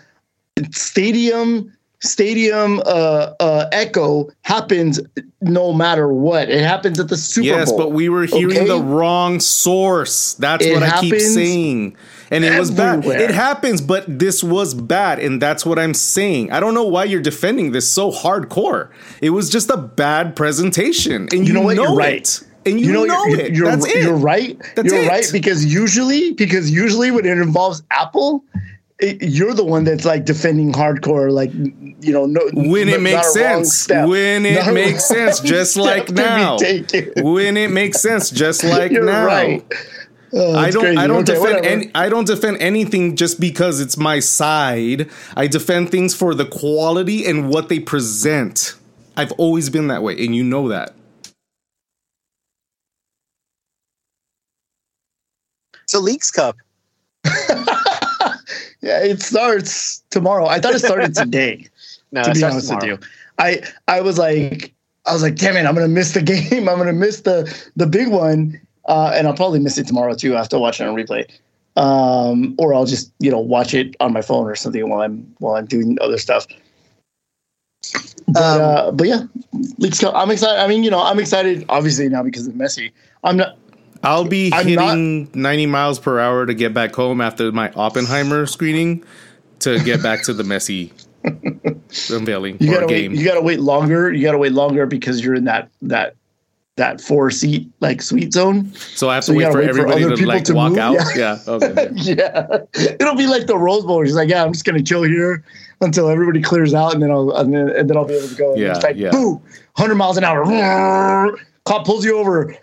stadium stadium uh, uh, echo happens no matter what. It happens at the Super Yes, Bowl. but we were hearing okay? the wrong source. That's It what I keep saying. And it was bad. It happens, but this was bad. And that's what I'm saying. I don't know why you're defending this so hardcore. It was just a bad presentation. And you, You know what? You're it. right. And you, know, you're, it. You're, that's it. you're right. That's you're it. right because usually, because usually when it involves Apple, it, you're the one that's like defending hardcore, like you know, no, when it makes not a wrong sense. When it Not makes sense, just like now. When it makes sense, just like You're now. right. Oh, I don't. crazy. I don't Okay, defend. whatever. Any, I don't defend anything just because it's my side. I defend things for the quality and what they present. I've always been that way, and you know that. So Leagues Cup. Yeah, it starts tomorrow. I thought it started today. No, to be starts honest with you, I I was like, I was like, damn it, I'm gonna miss the game. I'm gonna miss the the big one, uh, and I'll probably miss it tomorrow too after watching it on replay. Um, or I'll just you know watch it on my phone or something while I'm while I'm doing other stuff. But Um, uh, but yeah, Leagues Cup. I'm excited. I mean, you know, I'm excited obviously now because of Messi. I'm not. I'll be I'm hitting 90 miles per hour to get back home after my Oppenheimer screening to get back to the Messi unveiling You gotta wait. game. You gotta wait longer. You gotta wait longer because you're in that that that four seat like sweet zone. so I have to so wait for wait everybody other to like to walk move? out. Yeah. Yeah. Okay. yeah, it'll be like the Rose Bowl. He's like, yeah, I'm just gonna chill here until everybody clears out, and then I'll and then, and then I'll be able to go. Yeah, it's like, yeah. boo, 100 miles an hour. Cop pulls you over.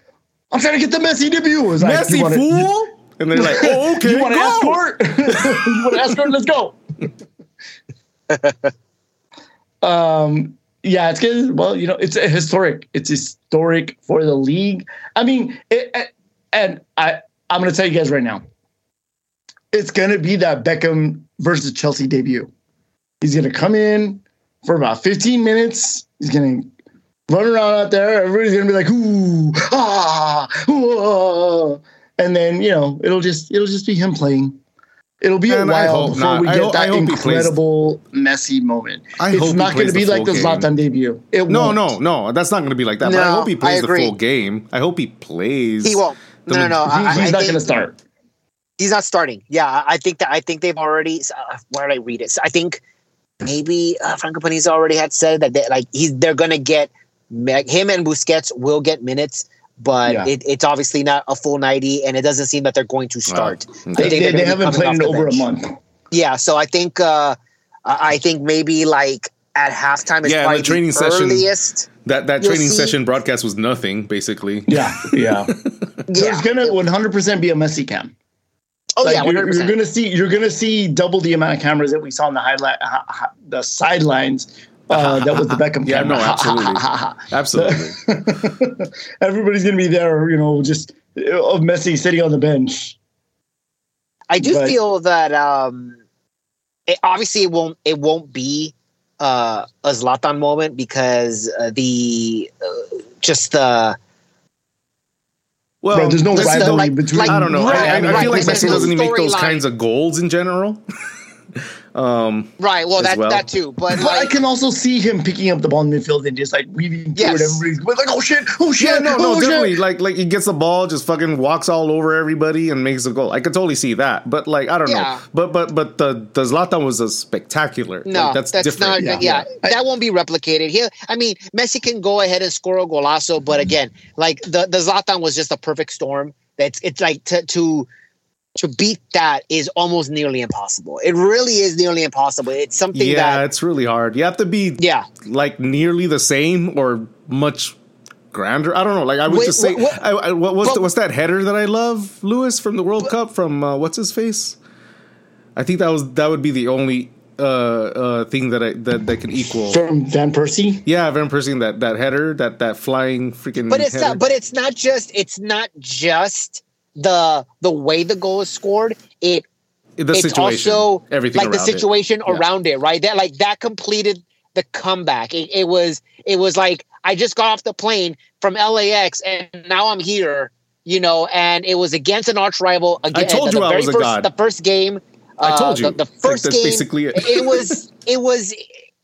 I'm trying to get the Messi debut. It's like, Messi wanna, fool. and they're like, oh, okay. You want to escort? you want to escort? Let's go. um. Yeah, it's good. Well, you know, it's a historic. It's historic for the league. I mean, it, and I, I'm going to tell you guys right now, it's going to be that Beckham versus Chelsea debut. He's going to come in for about 15 minutes. He's going to run around out there. Everybody's going to be like, ooh, ah, ooh, ah. and then you know, it'll just it'll just be him playing. It'll be And a I while before not. we get ho- I that hope incredible Messi moment. I it's hope not going to be the like the full game. Zlatan debut. It No, won't. no, no. That's not going to be like that. but I hope he plays the full game. I hope he plays. He won't. No, no, no. He- I, he's I not going to start. He's not starting. Yeah, I- I think that. I think they've already. Uh, where did I read it? So I think maybe uh, Franco Panizo already had said that they, like he's they're gonna get him and Busquets will get minutes, but Yeah. it, it's obviously not a full ninety, and it doesn't seem that they're going to start. okay. They, they, they're they gonna be haven't played off in the over a month. Yeah, so I think uh, I I think maybe like at halftime is Yeah, the training the session- earliest. That that training see- session broadcast was nothing, basically. Yeah, yeah. Yeah. There's gonna 100 percent be a Messi cam. Oh Like, yeah, you're, you're gonna see you're gonna see double the amount of cameras that we saw on the highlight, ha- ha- the sidelines Uh, that was the Beckham Yeah, camera. no, absolutely. Absolutely. Everybody's gonna be there, you know, just of Messi sitting on the bench. I do But- feel that um, it, obviously it won't it won't be uh, a Zlatan moment because uh, the uh, just the Well, Bro, there's no this is- rivalry like- between. like- I don't know. I, I, I Right, feel like right, Messi doesn't even make those storyline. kinds of goals in general. Um, right. Well, that well. that too, but But I can also see him picking up the ball in midfield and just like weaving through Yes. it. Everybody's like, "Oh shit! Oh shit! yeah, no, no, oh, definitely. shit!" Like, like he gets the ball, just fucking walks all over everybody and makes a goal. I could totally see that. But like, I don't Yeah. know. But but but the the Zlatan was a spectacular. no, Like, that's, that's, different. not. Yeah. Yeah, that won't be replicated here. I mean, Messi can go ahead and score a golazo, but again, like the the Zlatan was just a perfect storm. That's it's like to to to beat that is almost nearly impossible. It really is nearly impossible. It's something Yeah, that it's really hard. You have to be yeah. like nearly the same or much grander. I don't know. Like I would Wait, just say, what- what- I, I, what, what's, but- the, what's that header that I love, Lewis from the World Cup from uh, what's his face? I think that was that would be the only uh, uh, thing that I that that can equal. From Van Persie. Yeah, Van Persie that that header, that that flying freaking. but it's header. not but it's not just it's not just the the way the goal is scored it the it's situation, also everything like the around it. situation Yeah. around it right that like that completed the comeback it, it was it was like i just got off the plane from lax and now i'm here you know and it was against an arch rival again I told the, you the I was a god. the first game I told uh, you. the, the Like, first that's game basically it. it was it was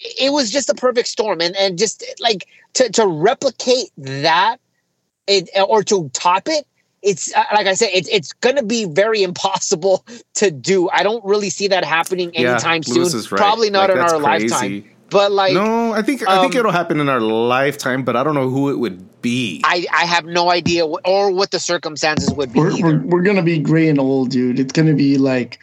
it was just a perfect storm and and just like to to replicate that it or to top it it's uh, like I said, it's it's gonna be very impossible to do. I don't really see that happening Yeah, anytime Lewis soon. is right. Probably not Like, in our crazy. lifetime. But like, no, I think I think um, it'll happen in our lifetime, but I don't know who it would be. I I have no idea wh- or what the circumstances would be. We're, either. we're, we're gonna be gray and old, dude. It's gonna be like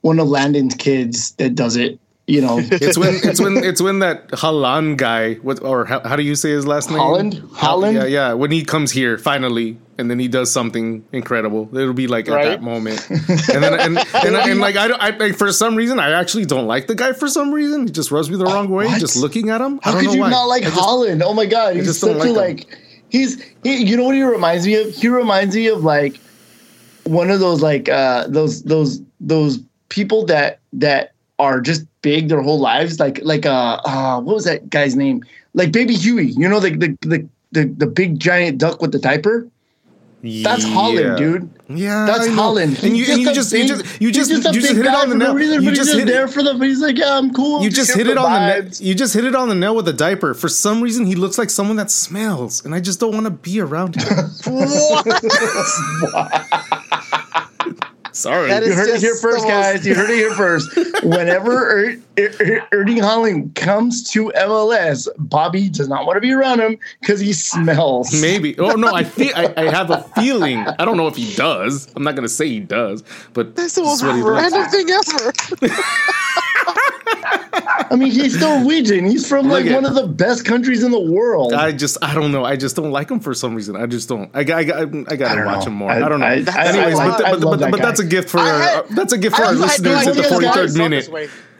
one of Landon's kids that does it. You know, It's when it's when it's when that Haaland guy, what or how, how do you say his last name? Holland? Holland? Yeah, yeah. When he comes here finally, and then he does something incredible, it'll be like at that moment. And then and and, and, like I, don't, I like, for some reason I actually don't like the guy for some reason. He just rubs me the wrong way. what? Just looking at him, I how could you why. not like just- Holland? Oh my god, he's just such don't a like like. He's he, you know what he reminds me of? He reminds me of like one of those like uh those those those people that that are just big their whole lives like like uh, uh what was that guy's name like baby huey you know the the the the, the big giant duck with the diaper that's Yeah. holland dude Yeah, that's Holland. And you, and you just, big- you just, you he's just, you just hit it on the no nail. reason, You just just hit there it. for the. He's like, yeah, I'm cool. You just here hit it on the nail. You just hit it on the nail with the diaper. For some reason, he looks like someone that smells, and I just don't want to be around him. Sorry. That You heard it here first, most- guys. You heard it here first. Whenever er- er- er- Erling Haaland comes to MLS, Bobby does not want to be around him because he smells. Maybe. Oh no, I feel I, I have a feeling. I don't know if he does. I'm not gonna say he does, but That's the most this is what he looks random thing ever. I mean, he's Norwegian. He's from like Look at- one of the best countries in the world. I just I don't know. I just don't like him for some reason. I just don't. I got I, got, I gotta I watch know. him more. I- I, don't know. I- I- Anyways, I but, love- I but, but, that but that's a gift for I had- uh, that's a gift for I our had listeners at the 43rd minute.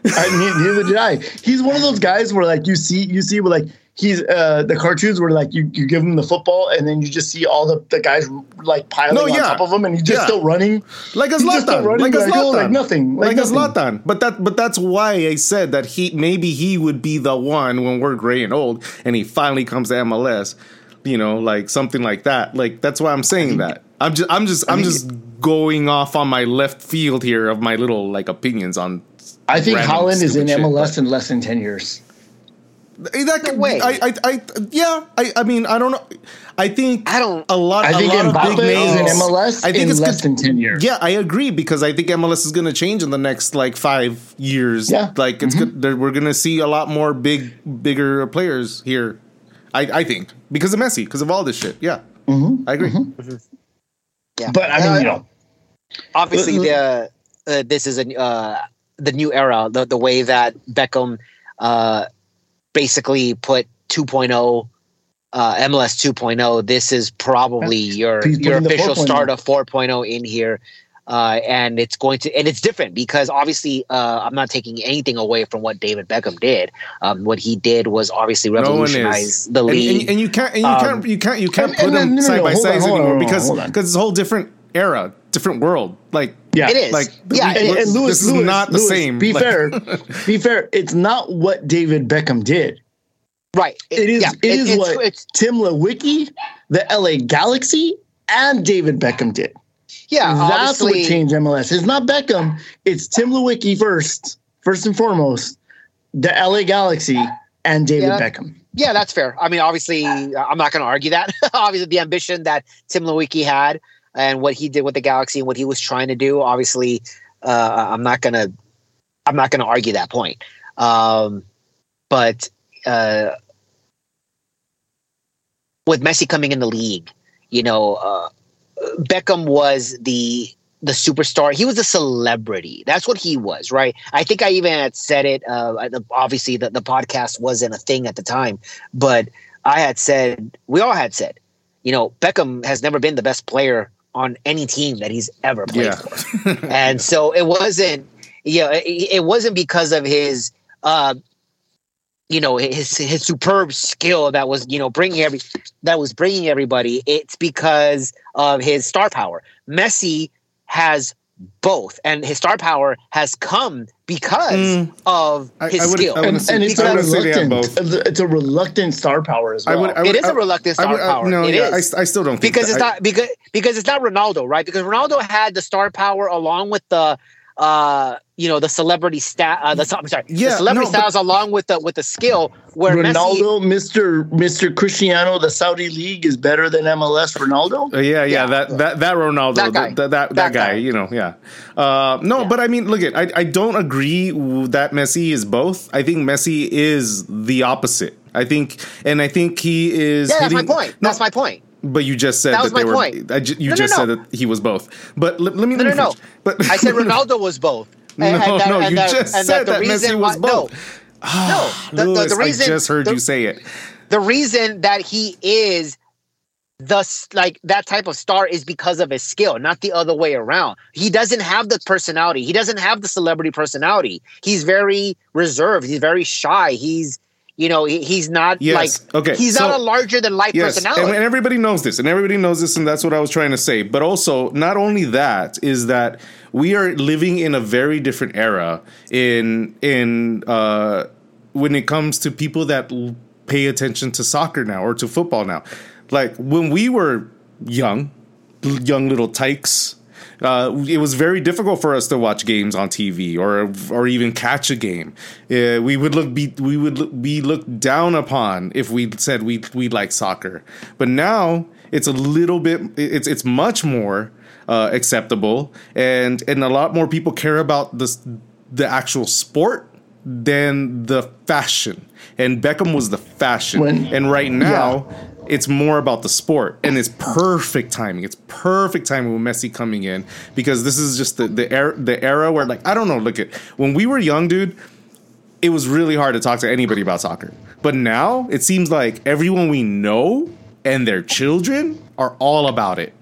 I mean, neither did I. He's one of those guys where like you see, you see, where like he's uh the cartoons where like you, you give him the football and then you just see all the, the guys like piling No, on top of him and he's just Yeah. still running. Like a He's just still Zlatan, running like a oh, like nothing, like like, a nothing. Zlatan. But that, but that's why I said that he maybe he would be the one when we're gray and old, and he finally comes to MLS. You know, like something like that. Like that's why I'm saying that. I'm just, I'm just, I'm think- just going off on my left field here of my little like opinions on. I think Haaland is in shit, MLS but- in less than ten years. That could, way. I, I, I, yeah. I, I mean, I don't know. I think I don't- a lot. I think a lot of Mbappe big is in. MLS I think in it's less good- than ten years. Yeah, I agree because I think MLS is going to change in the next like five years. Yeah. Mm-hmm. like it's good. there- We're going to see a lot more big, bigger players here. I, I think because of Messi, because of all this shit. Yeah, Mm-hmm. I agree. Yeah. But I mean, Uh, you know, obviously the uh, this is a uh, the new era the the way that Beckham uh, basically put 2.0 uh, MLS 2.0 this is probably your He's your official 4.0. start of 4.0 in here Uh, and it's going to, and it's different because obviously, uh, I'm not taking anything away from what David Beckham did. Um, what he did was obviously revolutionize the And, league. and, and you can't, and you Um, can't, you can't, you can't and- put and- them no, no, side no, by side on, hold on, anymore on, because because it's a whole different era, different world. Like Yeah. it is. like yeah. we- and, and. Lewis, this is Lewis, not the Lewis, same. Be Like- fair, be fair. It's not what David Beckham did. right. It is. yeah, it is it's, what it's, Tim Leiweke, the LA Galaxy, and David Beckham did. yeah. That's what obviously- changed MLS. It's not Beckham. It's Tim Leiweke first, first and foremost, the LA Galaxy, and David Yeah. Beckham. Yeah, that's fair. I mean, obviously, I'm not going to argue that. obviously, the ambition that Tim Leiweke had and what he did with the Galaxy and what he was trying to do, obviously, uh, I'm not to, I'm not to argue that point. Um, but uh, with Messi coming in the league, you know, uh, Beckham was the the superstar. He was a celebrity. That's what he was, right? I think I even had said it. Uh, obviously, the, the podcast wasn't a thing at the time, but I had said, we all had said, you know, Beckham has never been the best player on any team that he's ever played Yeah. for. and so it wasn't, you know, it, it wasn't because of his, uh, you know, his his superb skill that was, you know, bringing every that was bringing everybody. It's because of his star power. Messi has both, and his star power has come because Mm. of his I would- skill. I would- And, say- and it's a would say they reluctant. both. It's a reluctant star power as I well. would, I would, it is a reluctant I star would- I- power. No, It yeah, is. I, I still don't think because it's that. not because because it's not Ronaldo, right? Because Ronaldo had the star power along with the uh you know the celebrity stat uh, the I'm sorry Yeah, the celebrity no, styles along with the with the skill where Ronaldo, Mister Mister Cristiano, the Saudi league is better than MLS. Ronaldo. Uh, yeah, yeah, Yeah. that that that Ronaldo, That guy. that that, that, That guy, guy. you know, yeah. Uh, no, Yeah. but I mean, look at I I don't agree that Messi is both. I think Messi is the opposite. I think, and I think he is. yeah that's my point No, that's my point But you just said That that, was they my were. point. I ju- you No, no, just no. said that he was both. But let, let me no let no me no finish. But I said Ronaldo was both No, that- no, you that- just said the that Messi reason was why- both. no ah, the, the, Lewis, the reason I just heard the, you say it. the reason that he is the like that type of star is because of his skill, not the other way around. He doesn't have the personality. He doesn't have the celebrity personality. He's very reserved. He's very shy. He's you know he, he's not Yes, like okay, He's so- not a larger than life Yes, personality. and, and everybody knows this, and everybody knows this, and that's what I was trying to say. But also, not only that is that we are living in a very different era in in uh, when it comes to people that pay attention to soccer now or to football now. Like when we were young, young little tykes. Uh, it was very difficult for us to watch games on TV or or even catch a game. Uh, we would look be we would look, be looked down upon if we said we we like soccer. But now it's a little bit it's it's much more uh, acceptable and and a lot more people care about this the actual sport than the fashion. And Beckham was the fashion. When- and right now it's more about the sport and it's perfect timing. It's perfect timing with Messi coming in because this is just the the era, the era where like I don't know, look at when we were young, dude, it was really hard to talk to anybody about soccer. But now it seems like everyone we know and their children are all about it.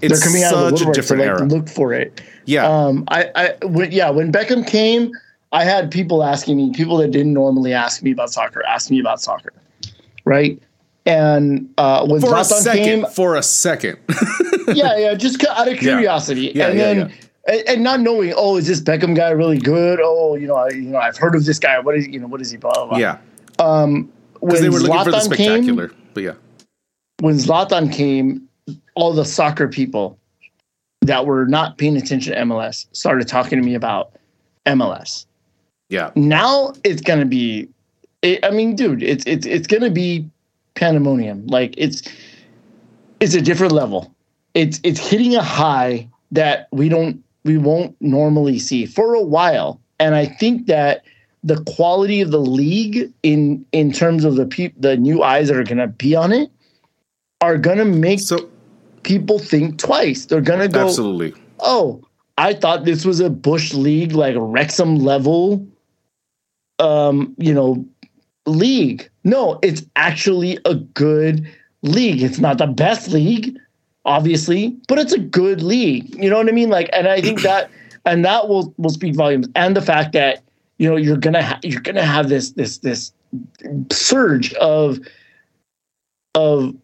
They're It's coming out of the such a woodwork to different like era. look for it. Yeah. Um, I, I, when, yeah, when Beckham came, I had people asking me, people that didn't normally ask me about soccer, ask me about soccer, right? And uh, when for a Zlatan second, came, for a second. yeah, yeah, just out of curiosity, Yeah, and yeah, then yeah. And, and not knowing, oh, is this Beckham guy really good? Oh, you know, I, you know, I've heard of this guy. What is, you know, what is he? Blah blah. blah. yeah. When Because they were looking for the Zlatan came, spectacular. But yeah. when Zlatan came, all the soccer people that were not paying attention to MLS started talking to me about MLS. Yeah. Now it's gonna be, it, I mean, dude, it's it's it's gonna be pandemonium. Like it's it's a different level. It's it's hitting a high that we don't we won't normally see for a while, and I think that the quality of the league in in terms of the peop, the new eyes that are gonna be on it are gonna make So people think twice. They're gonna go, absolutely. oh, I thought this was a Bush league, like Wrexham level, um, you know, league. No, it's actually a good league. It's not the best league. obviously, but it's a good league. You know what I mean? Like, and I think that, and that will will speak volumes. And the fact that you know you're gonna ha- you're gonna have this this this surge of of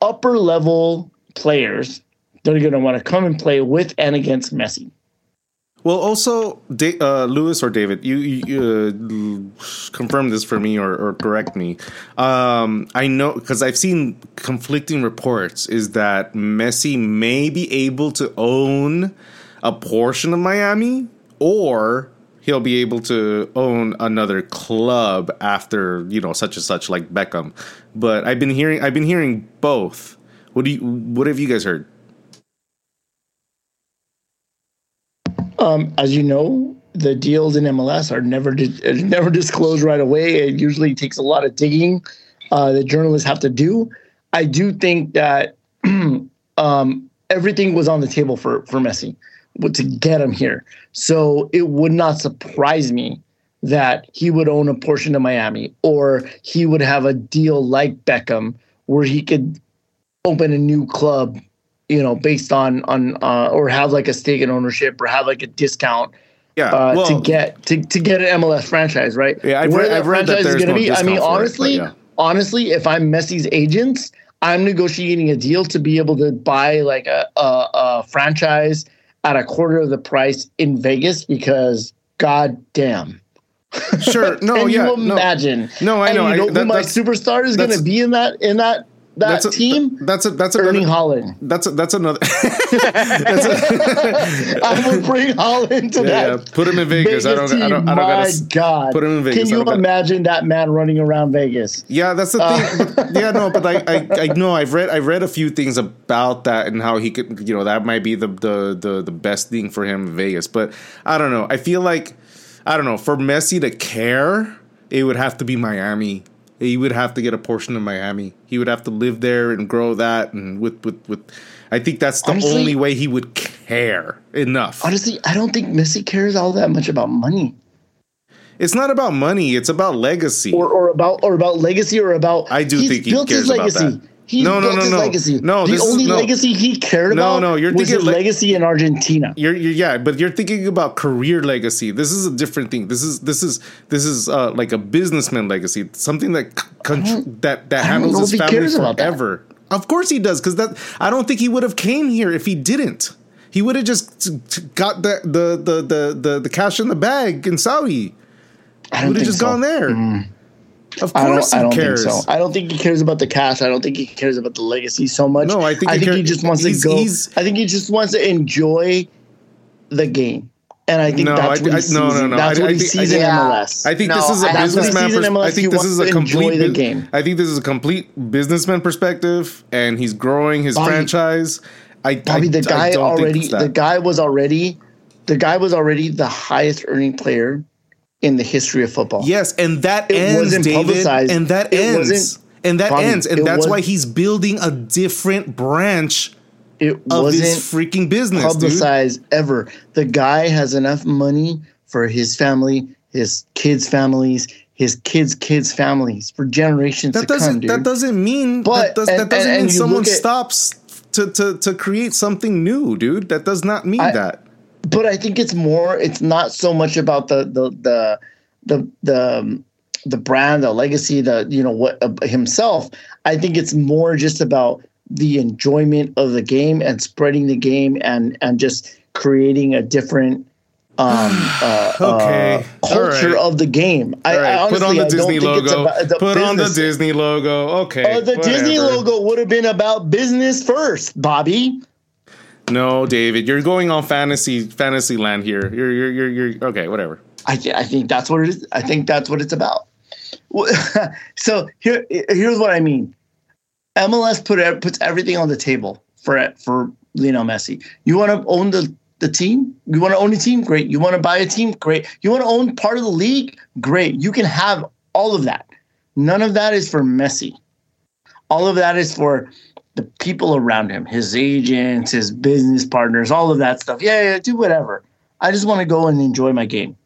upper level players that are gonna want to come and play with and against Messi. Well, also, da- uh, Lewis or David, you, you uh, confirm this for me or, or correct me. Um, I know because I've seen conflicting reports. Is that Messi may be able to own a portion of Miami, or he'll be able to own another club after you know such and such like Beckham. But I've been hearing I've been hearing both. What do you what have you guys heard? Um, as you know, the deals in MLS are never di- never disclosed right away. It usually takes a lot of digging uh, that journalists have to do. I do think that um, everything was on the table for for Messi to get him here. So it would not surprise me that he would own a portion of Miami or he would have a deal like Beckham where he could open a new club you know, based on on uh, or have like a stake in ownership or have like a discount. Yeah, uh, well, to get to, to get an MLS franchise, right? Yeah, I've Where that I've read that franchise is there's gonna no be. I mean, for it, honestly, yeah. honestly, if I'm Messi's agents, I'm negotiating a deal to be able to buy like a, a, a franchise at a quarter of the price in Vegas because, god damn. sure. No, Can yeah, you no. imagine? No, I And know. You I- know that- who my superstar is going to be in that in that that That's a, team? That's a that's Erling another. Haaland. That's a, that's another. that's a, I will bring Holland to Yeah, that. yeah. Put him in Vegas. I don't- I don't- I don't My gotta God, put him in Vegas. Can you don't gotta- imagine that man running around Vegas? yeah, that's the uh, thing. But, yeah, no, but I, I I know I've read I've read a few things about that and how he could you know that might be the the the, the best thing for him in Vegas. But I don't know. I feel like I don't know for Messi to care, it would have to be Miami. He would have to get a portion of Miami. He would have to live there and grow that, and with with with. I think that's the Honestly- only way he would care enough. Honestly, I don't think Messi cares all that much about money It's not about money. It's about legacy. or, or about or about legacy or about. I do think he built cares his about legacy. that. He's No, no, built no, his no. legacy. No, the is- only no. legacy he cared No, about no, you're was thinking his le- legacy in Argentina. You're, you're yeah, but you're thinking about career legacy. This is a different thing. This is this is this is uh, like a businessman legacy. Something that con- that that handles his family cares about that. forever. Of course he does, because that I don't think he would have came here if he didn't. He would have just got the the, the the the the cash in the bag in Saudi. I would have just so. gone there. Of I course don't, I don't cares. think so. I don't think he cares about the cash. I don't think he cares about the legacy so much. No, I think I he think care- he just wants to go. he's- I think he just wants to enjoy the game, and I think No, that's I- what he sees. no, no, no. That's I- what he think- sees I- in Yeah. MLS. I think No, this is a I- that's what he businessman. sees pers- MLS. I think this is a wants to enjoy complete. the game. I think this is a complete businessman perspective, and he's growing his Bobby- franchise. I, Bobby, I, the I guy don't already, the guy was already, the guy was already the highest earning player in the history of football. Yes, and that It ends, wasn't David, publicized. and that It ends, and that Bobby, ends, and that's was- why he's building a different branch it of wasn't his freaking business, dude. publicized ever. The guy has enough money for his family, his kids' families, his kids' kids' families for generations That to come, doesn't dude. that doesn't mean But- that, does, and- that doesn't and- mean and someone at- stops to, to to create something new, dude. That does not mean I- that. But I think it's more. It's not so much about the the the the the, um, the brand, the legacy, the you know what uh, himself. I think it's more just about the enjoyment of the game and spreading the game and and just creating a different um uh, Okay. uh, culture right. of the game. I, right, I honestly, put on the I Disney logo. about the Put on the. Disney logo. Okay. Uh, the Disney logo would have been about business first, Bobby. No, David, you're going on fantasy fantasy land here. You're you're you're, you're okay. Whatever. I, thi- I think that's what it is. I think that's what it's about. So here, here's what I mean. MLS put puts everything on the table for for Lionel Messi. You want to own the the team? You want to own a team? Great. You want to buy a team? Great. You want to own part of the league? Great. You can have all of that. None of that is for Messi. All of that is for the people around him, his agents, his business partners, all of that stuff. Yeah, yeah, do whatever. I just want to go and enjoy my game.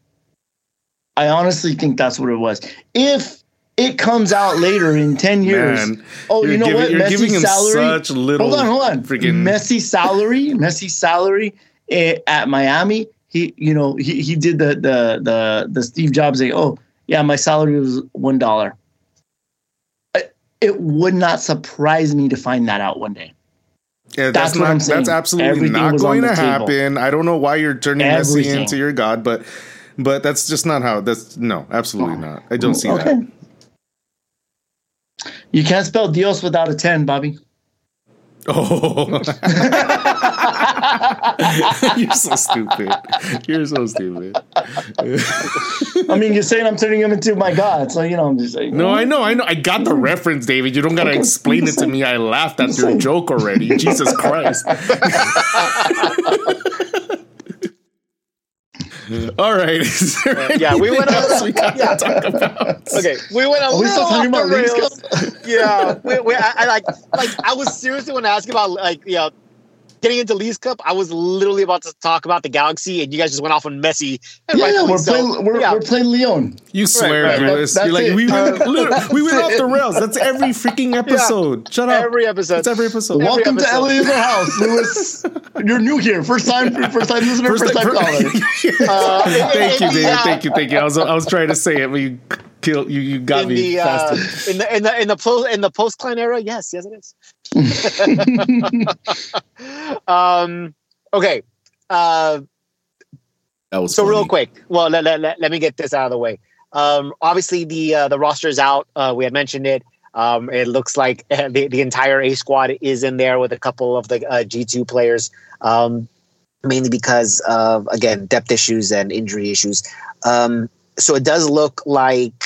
I honestly think that's what it was. If it comes out later in 10 years. Man, oh, you know giving- what? you're Messi giving him salary. such little hold on, hold on. freaking- Messi salary, Messi salary eh, at Miami. He, you know, he, he did the the the the Steve Jobs thing. Oh, yeah, my salary was one dollar. It would not surprise me to find that out one day. Yeah, That's that's, what not, I'm saying. That's absolutely Everything not going to table. happen. I don't know why you're turning Messi Everything. into your god, but but that's just not how. That's no, absolutely oh. not. I don't see okay. that. You can't spell Dios without a 10, Bobby. Oh, you're so stupid. You're so stupid. I mean, you're saying I'm turning him into my God. So, you know, I'm just saying. No, I know, I know. I got the reference, David. You don't gotta Okay, explain it to me. I laughed at your joke already. Jesus Christ. All right. Is uh, Yeah, we went anything on- we gotta yeah. talk about. Okay, we went a Are we little still off about the rails. Yeah, we, we, I, I like like I was seriously when I asked about like you know getting into Leagues Cup. I was literally about to talk about the Galaxy, and you guys just went off on Messi. And Yeah, yeah, we're, so. playing, we're, Yeah. we're playing Leon. You swear, right, right, that- You're like, it. we went, Uh, we went off the rails. That's every freaking episode. Shut up. every episode. It's every episode. Every Welcome to episode. LA is Our House, Lewis. You're new here. First time, first time listener, first, time caller. Uh, thank you, in David. Thank you, thank you. I was, I was trying to say it, but you killed you. You got in me the, uh, in the in the in the post in the post Klein era, yes, yes, it is. um, okay. Uh, That was so real quick, well, let, let, let, let me get this out of the way. Um, obviously, the uh, the roster is out. Uh, we had mentioned it. Um, it looks like the, the entire A squad is in there with a couple of the uh, G2 players, um, mainly because of, again, depth issues and injury issues. Um, so it does look like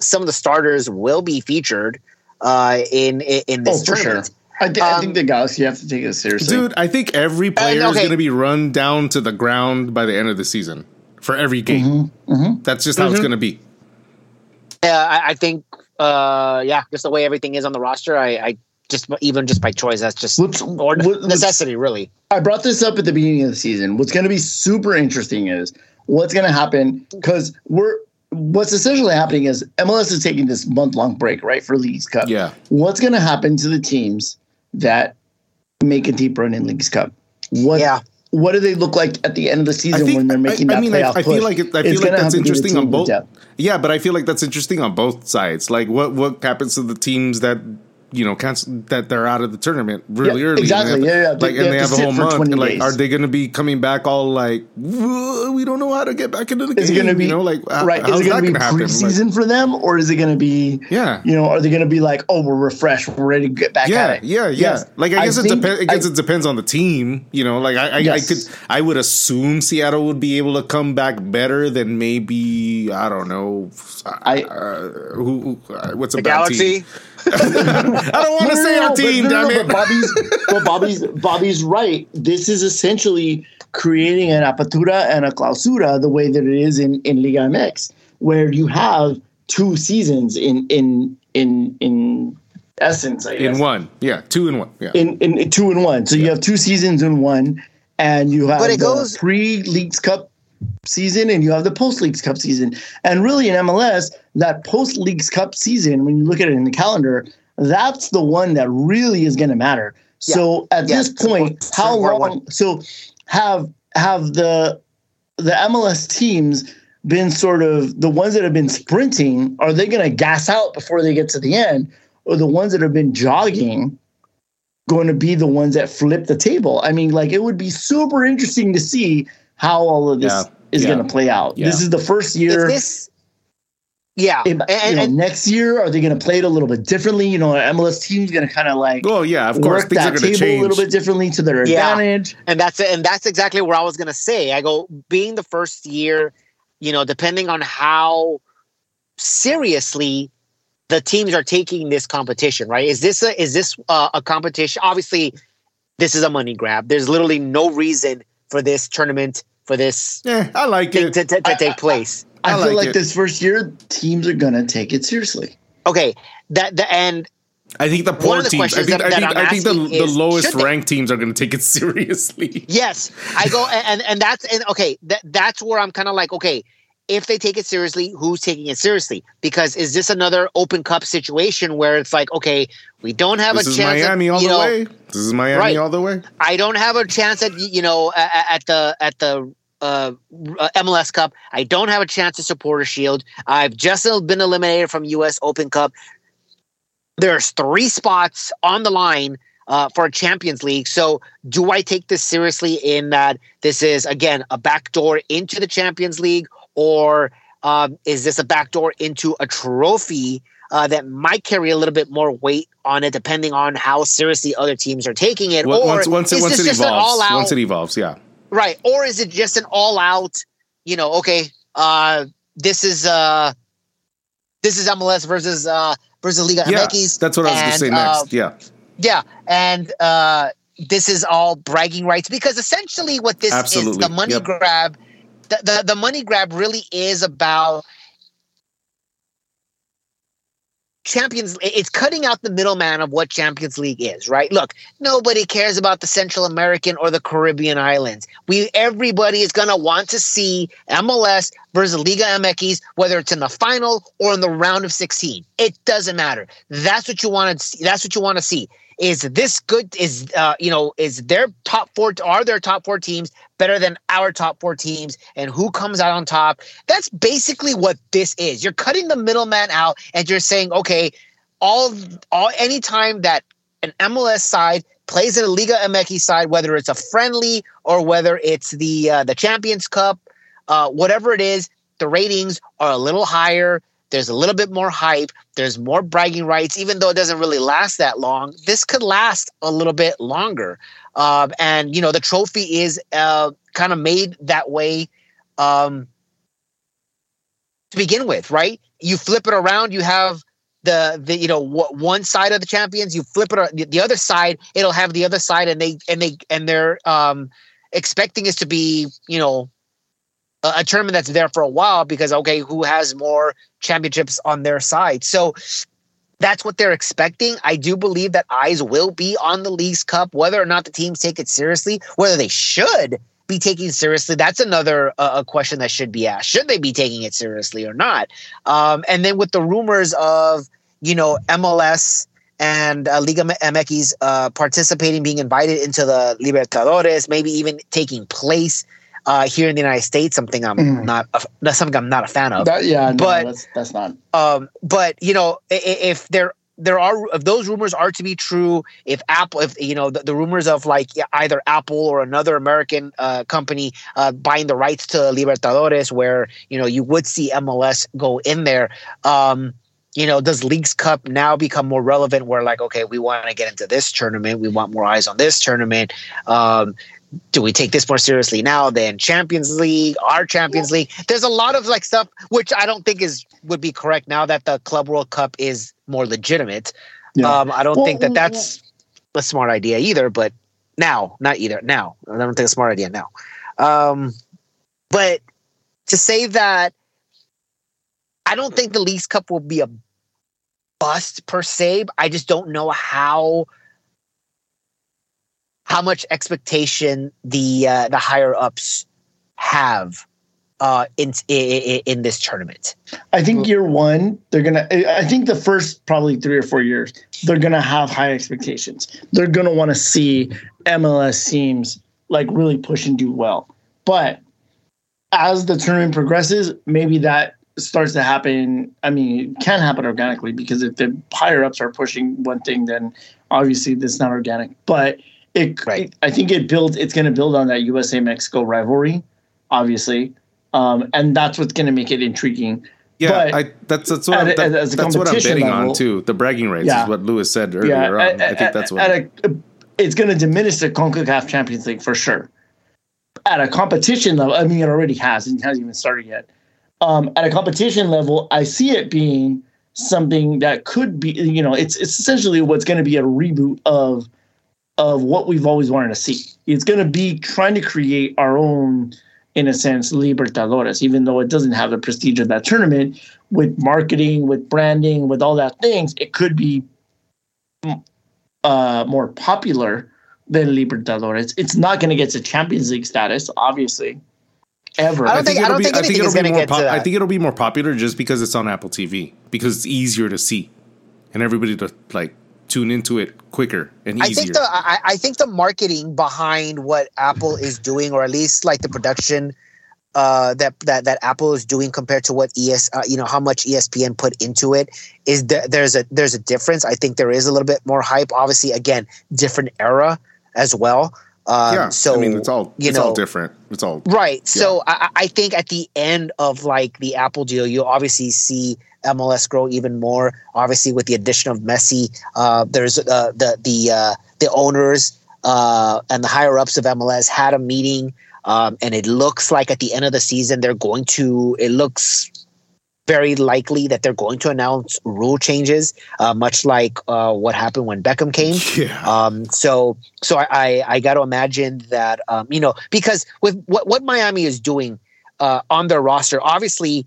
some of the starters will be featured uh, in, in, in this Oh, for sure. tournament. I, th- I Um, think the Galaxy have to take it seriously. Dude, I think every player is okay. going to be run down to the ground by the end of the season for every game. Mhm. That's just how it's Mhm. going to be. Yeah, I, I think, uh, yeah, just the way everything is on the roster, I, I just even just by choice, that's just What's- or what's- necessity, really. I brought this up at the beginning of the season. What's going to be super interesting is what's going to happen because we're what's essentially happening is MLS is taking this month long break, right, for Leagues Cup. Yeah. What's going to happen to the teams that make a deep run in Leagues Cup? What Yeah. what do they look like at the end of the season when they're making I, that I mean, playoff I, I feel push? like it, I It's feel like that's to be the interesting on both. Yeah, but I feel like that's interesting on both sides. Like, what what happens to the teams that you know cancel that they're out of the tournament really Yeah, early? exactly. And have- Yeah, yeah. They- Like, they and have they to have a whole month. And like, days. are they going to be coming back all like, we don't know how to get back into the game? Is it game? going to be you know, like, how- right? Is how's it going to be gonna? Like, preseason for them, or is it going to be yeah. you know? Are they going to be like, oh, we're refreshed, we're ready to get back Yeah, at it? yeah, yeah. Yes. Like I guess it depends. I guess it depends on the team. You know, like I, I, Yes. I could, I would assume Seattle would be able to come back better than maybe I don't know. I- uh, who, who uh, what's a The bad team? Galaxy. I don't want to No, say no, our no, team. but, no, damn no, it. but Bobby's, but Bobby's, Bobby's right. This is essentially creating an apertura and a clausura the way that it is in, in Liga MX, where you have two seasons in in in in essence. I guess. in one, yeah, two in one, yeah. in, in, in two and one. So you have two seasons in one, and you have But it the goes- pre Leagues Cup season and you have the post Leagues Cup season. And really in MLS, that post Leagues Cup season, when you look at it in the calendar, that's the one that really is going to matter. So at Yeah, this point, most how long? one. So have have the the MLS teams been sort of the ones that have been sprinting? Are they going to gas out before they get to the end, or the ones that have been jogging? going to be the ones that flip the table. I mean, like it would be super interesting to see how all of this Yeah, is yeah, going to play out. yeah. This is the first If year. this, yeah, If- and, you know, and- next year, are they going to play it a little bit differently? You know, an MLS team's going to kind of like oh yeah, of course, work things are that going to table change. a little bit differently to their Yeah. advantage. and that's and that's exactly where I was gonna say. I go being the first year, you know, depending on how seriously the teams are taking this competition, right? Is this a is this a, a competition? Obviously, this is a money grab. There's literally no reason for this tournament for this Yeah, I like thing it. to, to, to I- take place. I, I feel like like this first year, teams are going to take it seriously. Okay, that the end. I think the One poor the teams. I think. that- I that think. I'm I think the, asking the lowest ranked teams are going to take it seriously. Yes, I go and and that's and okay. That that's where I'm kind of like okay. If they take it seriously, who's taking it seriously? Because is this another Open Cup situation where it's like, okay, we don't have this a is chance. Miami at, all the know, way. This is Miami Right. all the way. I don't have a chance at you know at, at the at the uh, uh, MLS Cup. I don't have a chance at Supporter Shield. I've just been eliminated from U.S. Open Cup. There's three spots on the line uh, for a Champions League. So, do I take this seriously in that this is again a backdoor into the Champions League, or um, is this a backdoor into a trophy uh, that might carry a little bit more weight on it, depending on how seriously other teams are taking it? Once- or once once it is once it evolves, all-out- once it evolves, yeah. right? Or is it just an all-out? You know, okay, uh, this is uh, this is MLS versus uh, versus Liga Yeah, MX. that's what I was going to say uh, next. yeah, yeah, and uh, this is all bragging rights because essentially what this is the money Yep. grab. The, the the money grab really is about Champions. It's cutting out the middleman of what Champions League is, right? Look, nobody cares about the Central American or the Caribbean islands. We everybody is going to want to see MLS versus Liga MX, whether it's in the final or in the round of 16. It doesn't matter. That's what you want to see. That's what you want to see. Is this good? Is uh, you know, is their top four are their top four teams better than our top four teams? And who comes out on top? That's basically what this is. You're cutting the middleman out and you're saying, okay, all all anytime that an MLS side plays in a Liga MX side, whether it's a friendly or whether it's the uh, the Champions Cup, uh, whatever it is, the ratings are a little higher. There's a little bit more hype. There's more bragging rights, even though it doesn't really last that long. This could last a little bit longer. Um, and you know, the trophy is uh, kind of made that way um, to begin with, right? You flip it around, you have the the you know wh- one side of the champions. You flip it the the other side, it'll have the other side, and they and they and they're um, expecting this to be you know a, a tournament that's there for a while because okay, who has more championships on their side? So that's what they're expecting. I do believe that eyes will be on the Leagues Cup, whether or not the teams take it seriously, whether they should be taking seriously. That's another uh, a question that should be asked. Should they be taking it seriously or not? Um, and then with the rumors of you know MLS and uh, Liga MX uh, participating, being invited into the Libertadores, maybe even taking place uh, here in the United States, something I'm Mm. not a, that's something I'm not a fan of. That, yeah, no, But- that's that's not. Um, but you know, if there there are if those rumors are to be true, if Apple, if you know the, the rumors of like either Apple or another American uh, company uh, buying the rights to Libertadores, where you know you would see MLS go in there. Um, you know, does Leagues Cup now become more relevant? Where like, okay, we want to get into this tournament, we want more eyes on this tournament. Um, do we take this more seriously now than Champions League, our Champions League? There's a lot of like stuff which I don't think is would be correct now that the Club World Cup is more legitimate. Yeah. Um, I don't Well, think that that's a smart idea either. But now, not either now. I don't think it's a smart idea now. Um, but to say that, I don't think the Leagues Cup will be a bust per se. I just don't know how how much expectation the uh, the higher ups have uh, in, in in this tournament. I think year one, they're gonna. I think the first probably three or four years, they're gonna have high expectations. They're gonna want to see MLS teams like really push and do well. But as the tournament progresses, maybe that starts to happen. I mean, it can happen organically because if the higher ups are pushing one thing, then obviously that's not organic. But it, Right. I think it builds. It's going to build on that USA Mexico rivalry, obviously, um, and that's what's going to make it intriguing. Yeah, But I, that's that's what, at I'm, a- that- as a that's what I'm betting level- on too. The bragging rights Yeah. is what Lewis said earlier on. at- I think that's what. at a, it's going to diminish the Concacaf Champions League for sure. At a competition level, I mean, it already has. It hasn't even started yet. Um, at a competition level, I see it being something that could be, you know, it's it's essentially what's going to be a reboot of of what we've always wanted to see. It's going to be trying to create our own, in a sense, Libertadores, even though it doesn't have the prestige of that tournament. With marketing, with branding, with all that things, it could be uh, more popular than Libertadores. It's not going to get to Champions League status, obviously, ever. I don't think- I don't it'll think anything it'll be gonna more get I think it'll be more popular just because it's on Apple TV because it's easier to see and everybody to like tune into it quicker and easier. I think the I, I think the marketing behind what Apple is doing, or at least like the production uh, that that that Apple is doing compared to what ES, uh, you know, how much ESPN put into it, is th- there's a there's a difference. I think there is a little bit more hype. Obviously, again, different era as well. Um, yeah. so I mean, it's all you it's know, all different. It's all Right. So I, I think at the end of like the Apple deal, you obviously see MLS grow even more. Obviously, with the addition of Messi, uh, there's uh, the the uh, the owners uh, and the higher ups of MLS had a meeting, um, and it looks like at the end of the season they're going to. It looks very likely that they're going to announce rule changes, uh, much like uh, what happened when Beckham came. yeah. Um, so so I, I, I got to imagine that um, you know because with what what Miami is doing uh, on their roster, obviously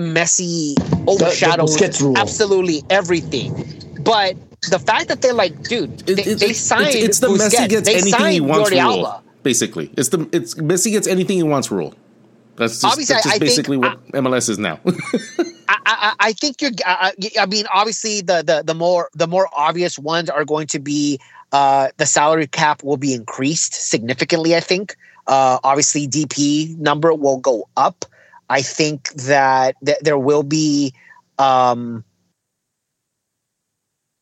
Messi overshadows Busquets rule. absolutely everything. But the fact that they're like, dude, they, It- it- they signed it's, it's the Busquets, Messi gets they anything he wants Jordi rule. Alba. Basically, it's the it's Messi gets anything he wants rule. That's just, Obviously, that's just I think- basically what MLS is now. I, I, I think you're. I, I I mean, obviously, the, the the more the more obvious ones are going to be uh, the salary cap will be increased significantly. I think. Uh, obviously, DP number will go up. I think that th- there will be. Um,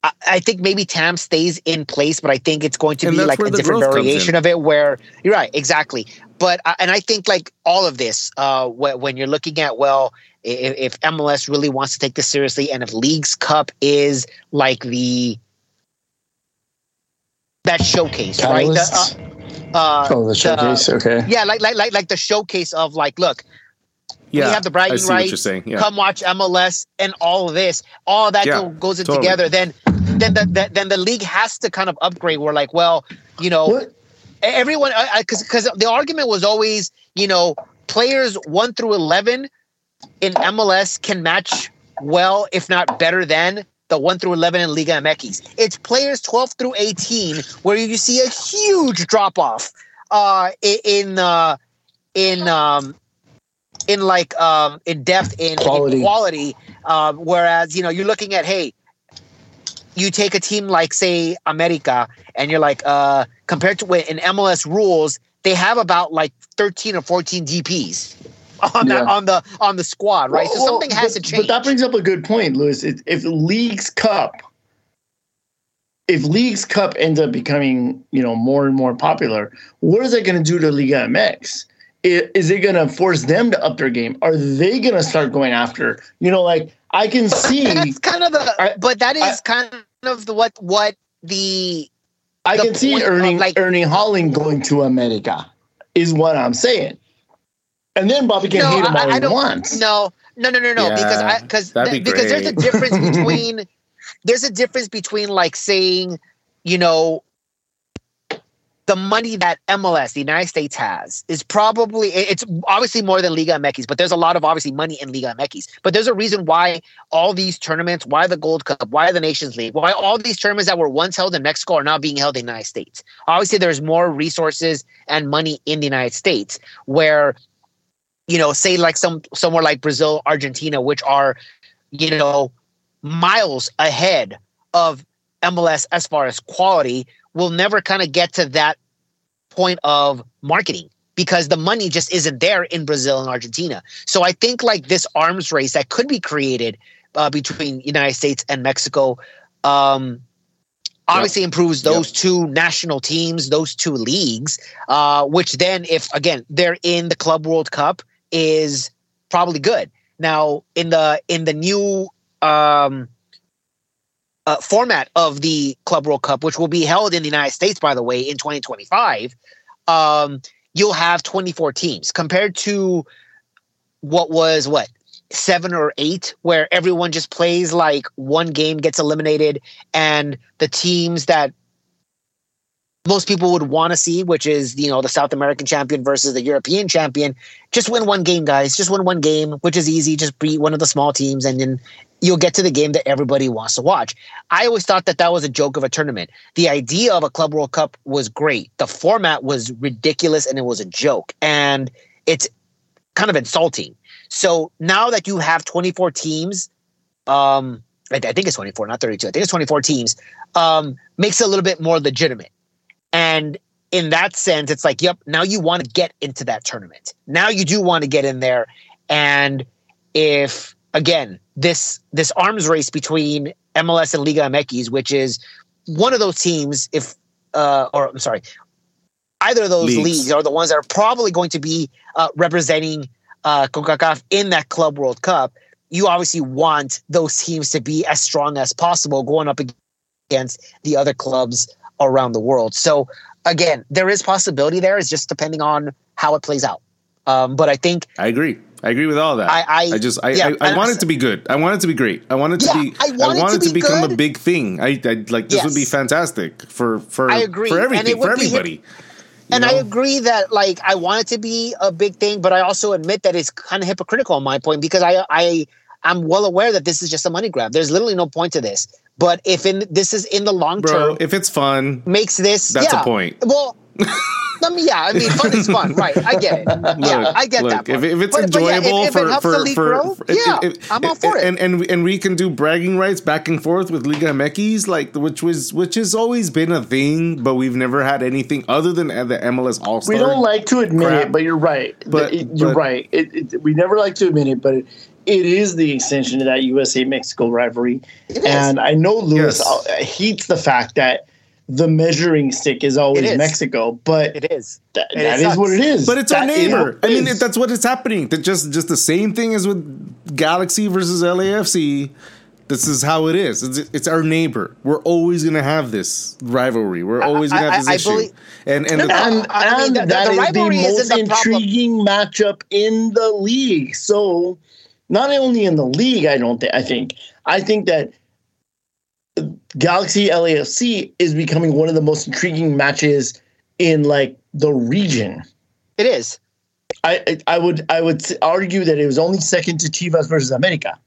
I, I think maybe TAM stays in place, but I think it's going to And be like a different variation of it. Where you're right, exactly. But uh, and I think like all of this, uh, wh- when you're looking at well, if, if MLS really wants to take this seriously, and if Leagues Cup is like the that showcase, right? The, uh, uh, oh, the showcase. okay. yeah, like like like like the showcase of like, look, yeah, we have the I bragging see you're rights. saying. Yeah, Come watch MLS and all of this, all that Yeah, goes in totally. together. Then, then the, the then the league has to kind of upgrade. We're like, well, you know, What? everyone because because the argument was always you know players 1 through 11 in MLS can match well if not better than the 1 through 11 in Liga MX. It's players 12 through 18 where you see a huge drop off uh in uh in um in like um in depth in Quality. in quality um whereas you know you're looking at hey you take a team like say America and you're like uh compared to when in MLS rules they have about like 13 or 14 DPs on that Yeah. on the on the squad right so Well, something has but, to change But that brings up a good point, Lewis. If, if Leagues Cup, if Leagues Cup ends up becoming, you know, more and more popular, what is that going to do to Liga MX? I- Is it going to force them to up their game? Are they going to start going after? You know, like I can see, that's kind of the I- but that is I- kind of the what what the I the can see point of, Ernie like- Erling Haaland going to America, is what I'm saying. And then Bobby can No, hate him I- all I he don't- wants. No, no, no, no, no. because I Yeah, because that'd be because there's a difference between there's a difference between like saying, you know, the money that MLS, the United States has, is probably it's obviously more than Liga MX, but there's a lot of obviously money in Liga MX. But there's a reason why all these tournaments, why the Gold Cup, why the Nations League, why all these tournaments that were once held in Mexico are now being held in the United States. Obviously, there's more resources and money in the United States where you know, say like some somewhere like Brazil, Argentina, which are, you know, miles ahead of MLS as far as quality, will never kind of get to that point of marketing because the money just isn't there in Brazil and Argentina. So I think like this arms race that could be created uh, between United States and Mexico um, obviously improves those two national teams, those two leagues, uh, which then, if again they're in the Club World Cup, is probably good. Now in the in the new um, uh, format of the Club World Cup, which will be held in the United States, by the way, in 2025, um, you'll have 24 teams compared to what was what seven or eight, where everyone just plays like one game gets eliminated, and the teams that most people would want to see, which is you know the South American champion versus the European champion, just win one game, guys. Just win one game, which is easy. Just beat one of the small teams, and then you'll get to the game that everybody wants to watch. I always thought that that was a joke of a tournament. The idea of a Club World Cup was great. The format was ridiculous, and it was a joke. And it's kind of insulting. So now that you have 24 teams, um, I, I think it's 24, not 32. I think it's 24 teams. Um, makes it a little bit more legitimate. And in that sense, it's like, yep, now you want to get into that tournament. Now you do want to get in there. And if again, this this arms race between MLS and Liga MX, which is one of those teams, if uh, or I'm sorry, either of those leagues, leagues are the ones that are probably going to be uh, representing uh, CONCACAF in that Club World Cup. You obviously want those teams to be as strong as possible going up against the other clubs around the world. So again, there is possibility there. It's just depending on how it plays out. Um, but I think I agree. I agree with all that. I, I, I just I, yeah, I, I want it to be good. I want it to be great. I want it to yeah, be. I want, I want it, to, be become good. a big thing. I, I like this yes. would be fantastic for for I agree. for everything for everybody. and know? I agree that like I want it to be a big thing, but I also admit that it's kind of hypocritical on my point because I I I'm well aware that this is just a money grab. There's literally no point to this. But if in this is in the long Bro, term, if it's fun, makes this that's yeah, a point. Well. I mean, yeah, I mean, fun is fun, right? I get it. Look, yeah, I get look, that. If, if, it's but, enjoyable but yeah, if, for, if for, for, for, yeah, if, I'm all for it. And, and and we can do bragging rights back and forth with Liga MX, like which was which has always been a thing, but we've never had anything other than the MLS All Star. We don't like to admit crap. it, but you're right. But it, you're but, right. It, we never like to admit it, but. it is the extension of that USA Mexico rivalry. And I know Lewis yes. Uh, hates the fact that the measuring stick is always is. Mexico, but it is. That, it that is what it is. But it's that our neighbor. I mean, that's what is happening. That just just the same thing as with Galaxy versus LAFC. This is how it is. It's, it's our neighbor. We're always going to have this rivalry. We're always going to have this I, I issue. Believe, and and, and, and, I mean, the, that the, the is the most intriguing problem. matchup in the league. So, not only in the league, I don't think. I think. I think that Galaxy LAFC is becoming one of the most intriguing matches in like the region. It is. I I would I would argue that it was only second to Chivas versus America.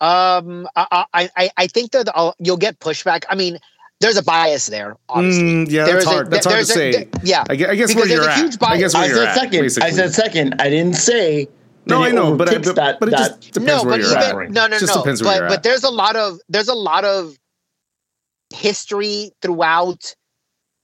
Um, I I I think that I'll, you'll get pushback. I mean, there's a bias there. Obviously, mm, yeah, that's hard. A, that's hard to say. yeah, I guess, I guess where you're at. I guess where I you're said at, second. Basically. I said second. I didn't say. No, I know, but, I, but, that, but it just depends no, where you're even, at. No, no, no. But, but there's a lot of there's a lot of history throughout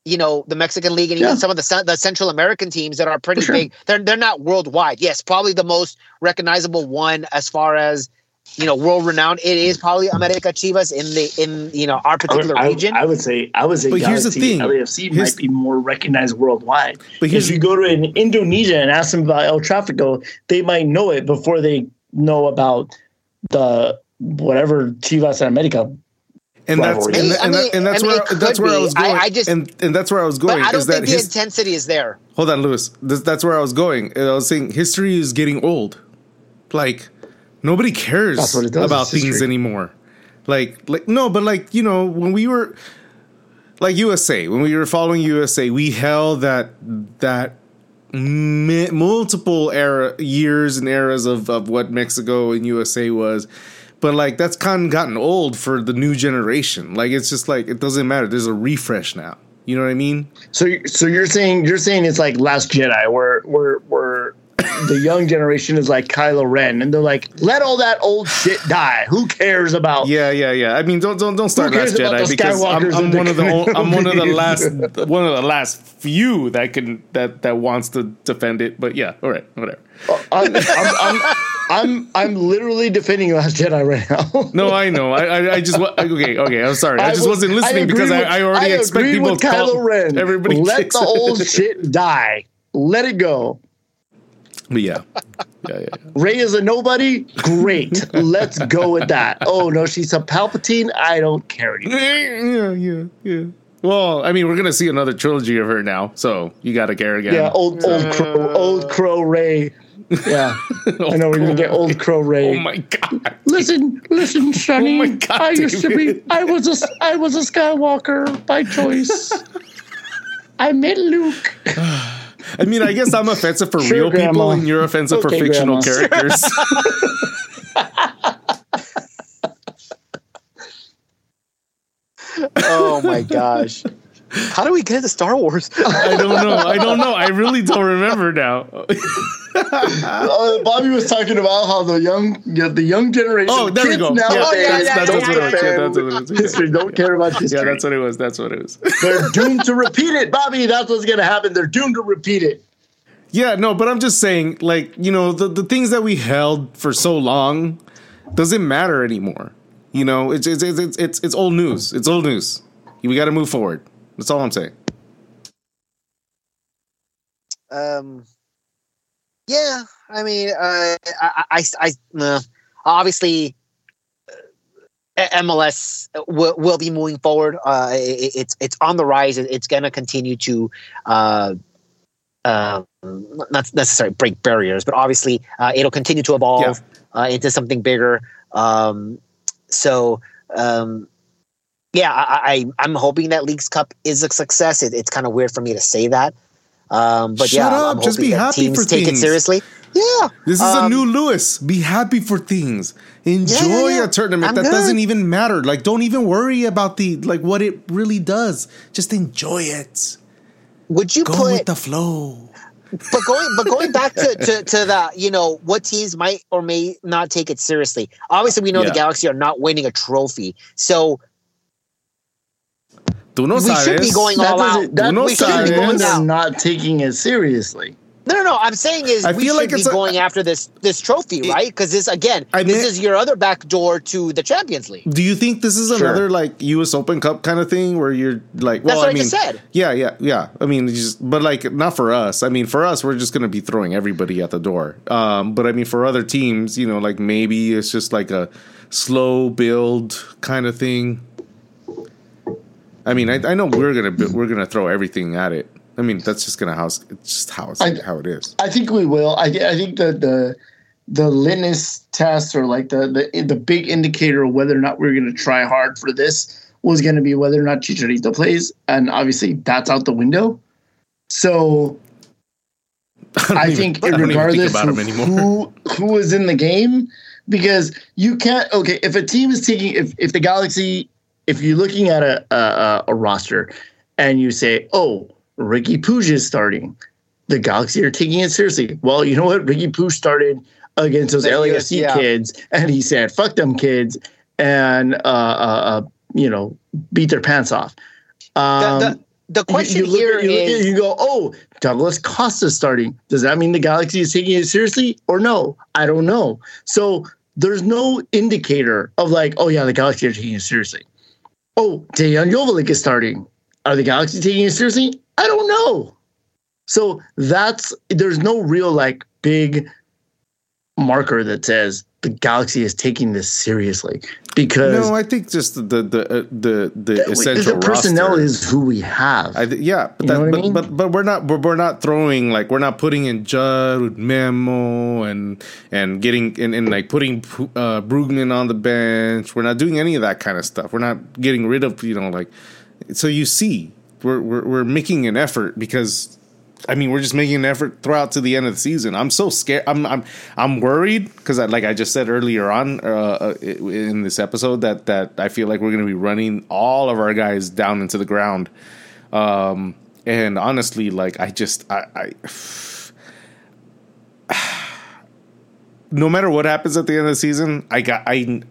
you know the Mexican League and yeah. even some of the the Central American teams that are pretty sure. big. They're they're not worldwide. Yes, probably the most recognizable one as far as you know world renowned. It is probably America Chivas in the in you know our particular I, region. I, would say I would say. But here's the thing: LAFC here's, might be more recognized worldwide. But if you go to an Indonesia and ask them about El Tráfico, they might know it before they know about the whatever Chivas and America and that's and, and, I mean, and, that's I mean, where that's where I was going. I, I, just and, and that's where I was going. But I don't think the his, intensity is there. Hold on, Lewis. This, that's where I was going. I was saying history is getting old. Like nobody cares about things anymore. Like like no, but like you know when we were like USA when we were following USA, we held that that multiple era years and eras of of what Mexico and USA was but like that's kind of gotten old for the new generation. Like it's just like it doesn't matter. There's a refresh now. You know what I mean? So so you're saying you're saying it's like Last Jedi, where where where the young generation is like Kylo Ren, and they're like, let all that old shit die. Who cares about? Yeah, yeah, yeah. I mean, don't don't don't start Last Jedi because I'm, I'm one of the I'm one of the last one of the last few that can that that wants to defend it. But yeah, all right, whatever. Uh, I'm, I'm, I'm, I'm I'm literally defending Last Jedi right now. no, I know. I I, I just okay okay. I'm sorry. I, I just was, wasn't listening because with, I, I already I expect people with to Kylo Ren. Everybody let the old shit die. Let it go. But yeah. Yeah, yeah, yeah. Rey is a nobody. Great. Let's go with that. Oh no, she's a Palpatine. I don't care anymore. Yeah, yeah, yeah. Well, I mean, we're gonna see another trilogy of her now, so you got to care again. Yeah, old old crow, old crow Rey. Yeah, I know we're gonna get old crow Rey. Oh my god! Listen, listen, Sonny. Oh god, I used to be. I was a. I was a Skywalker by choice. I met Luke. I mean, I guess I'm offensive for sure, real grandma. people, and you're offensive okay, for fictional grandma. characters. oh my gosh. How do we get into Star Wars? I don't know. I don't know. I really don't remember now. Uh, Bobby was talking about how the young, yeah, the young generation. Oh, there we go. Now Yeah, Oh, yeah, that's, that's what it was. Yeah, that's what it was. history. Don't care about history. Yeah, that's what it was. That's what it was. They're doomed to repeat it, Bobby. That's what's gonna happen. They're doomed to repeat it. Yeah, no, but I'm just saying, like, you know, the, the things that we held for so long doesn't matter anymore. You know, it's it's it's it's, it's, it's old news. It's old news. We got to move forward. That's all I'm saying. um, yeah, I mean, uh, I, I, I, uh, obviously, uh, MLS will, will be moving forward. Uh, it, it's it's on the rise. It's going to continue to, uh, uh, not necessarily break barriers, but obviously, uh, it'll continue to evolve uh, into something bigger. Um, so. Um, yeah, I, I I'm hoping that Leagues Cup is a success. It, it's kind of weird for me to say that, um, but Shut yeah, up, I'm just be that happy teams for take things. it seriously. Yeah, This is a Um, new Lewis. Be happy for things. Enjoy Yeah, yeah, yeah. a tournament I'm that good. doesn't even matter. Like, don't even worry about the like what it really does. Just enjoy it. would you Go put? with the flow. but going but going back to, to to the you know what teams might or may not take it seriously. Obviously, we know the Galaxy are not winning a trophy, so Tú no We should be sabes. going That all doesn't. out. That Uno we should be going Out. not taking it seriously. no, no, no. I'm saying is I we feel should like be it's a- going after this this trophy, It- right? Because this again, I this mean- is your other back door to the Champions League. Do you think this is Sure. another like U.S. Open Cup kind of thing where you're like, well, That's what I I mean, said. yeah, yeah, yeah. I mean, just but like not for us. I mean, for us, we're just gonna be throwing everybody at the door. Um, but I mean, for other teams, you know, like maybe it's just like a slow build kind of thing. I mean, I, I know we're gonna we're gonna throw everything at it. I mean, that's just gonna how it's just how it's I- how it is. I think we will. I, I think the the the litmus test or like the the the big indicator of whether or not we're going to try hard for this was going to be whether or not Chicharito plays, and obviously that's out the window. So don't I even- think I regardless about of who who is in the game, because you can't. Okay, if a team is taking if if the Galaxy, if you're looking at a a, a roster, and you say, oh, Ricky Puig is starting, the Galaxy are taking it seriously. Well, you know what? Ricky Puig started against those LAFC yeah. kids, and he said, "Fuck them kids," and uh, uh, uh you know, beat their pants off. Um, the, the, the question you, you here at- you, is you go, oh, Douglas Costa starting. Does that mean the Galaxy is taking it seriously or no? I don't know. So there's no indicator of like, oh yeah, the Galaxy are taking it seriously. Oh, Dejan Joveljic is starting. Are the Galaxy taking it seriously? I don't know. So that's there's no real like big marker that says the Galaxy is taking this seriously because No, I think just the the the uh, the, the essential the personnel roster. is who we have. I th- yeah, but, that, what I but, mean? but but we're not we're, we're not throwing like we're not putting in Judd Memo and and getting and, and like putting uh, Brugman on the bench. We're not doing any of that kind of stuff. We're not getting rid of you know like so you see we're we're, we're making an effort because. I mean, we're just making an effort throughout to the end of the season. I'm so scared. I'm I'm I'm worried because, like I just said earlier on uh, in this episode, that that I feel like we're going to be running all of our guys down into the ground. Um, and honestly, like I just I, I no matter what happens at the end of the season, I got I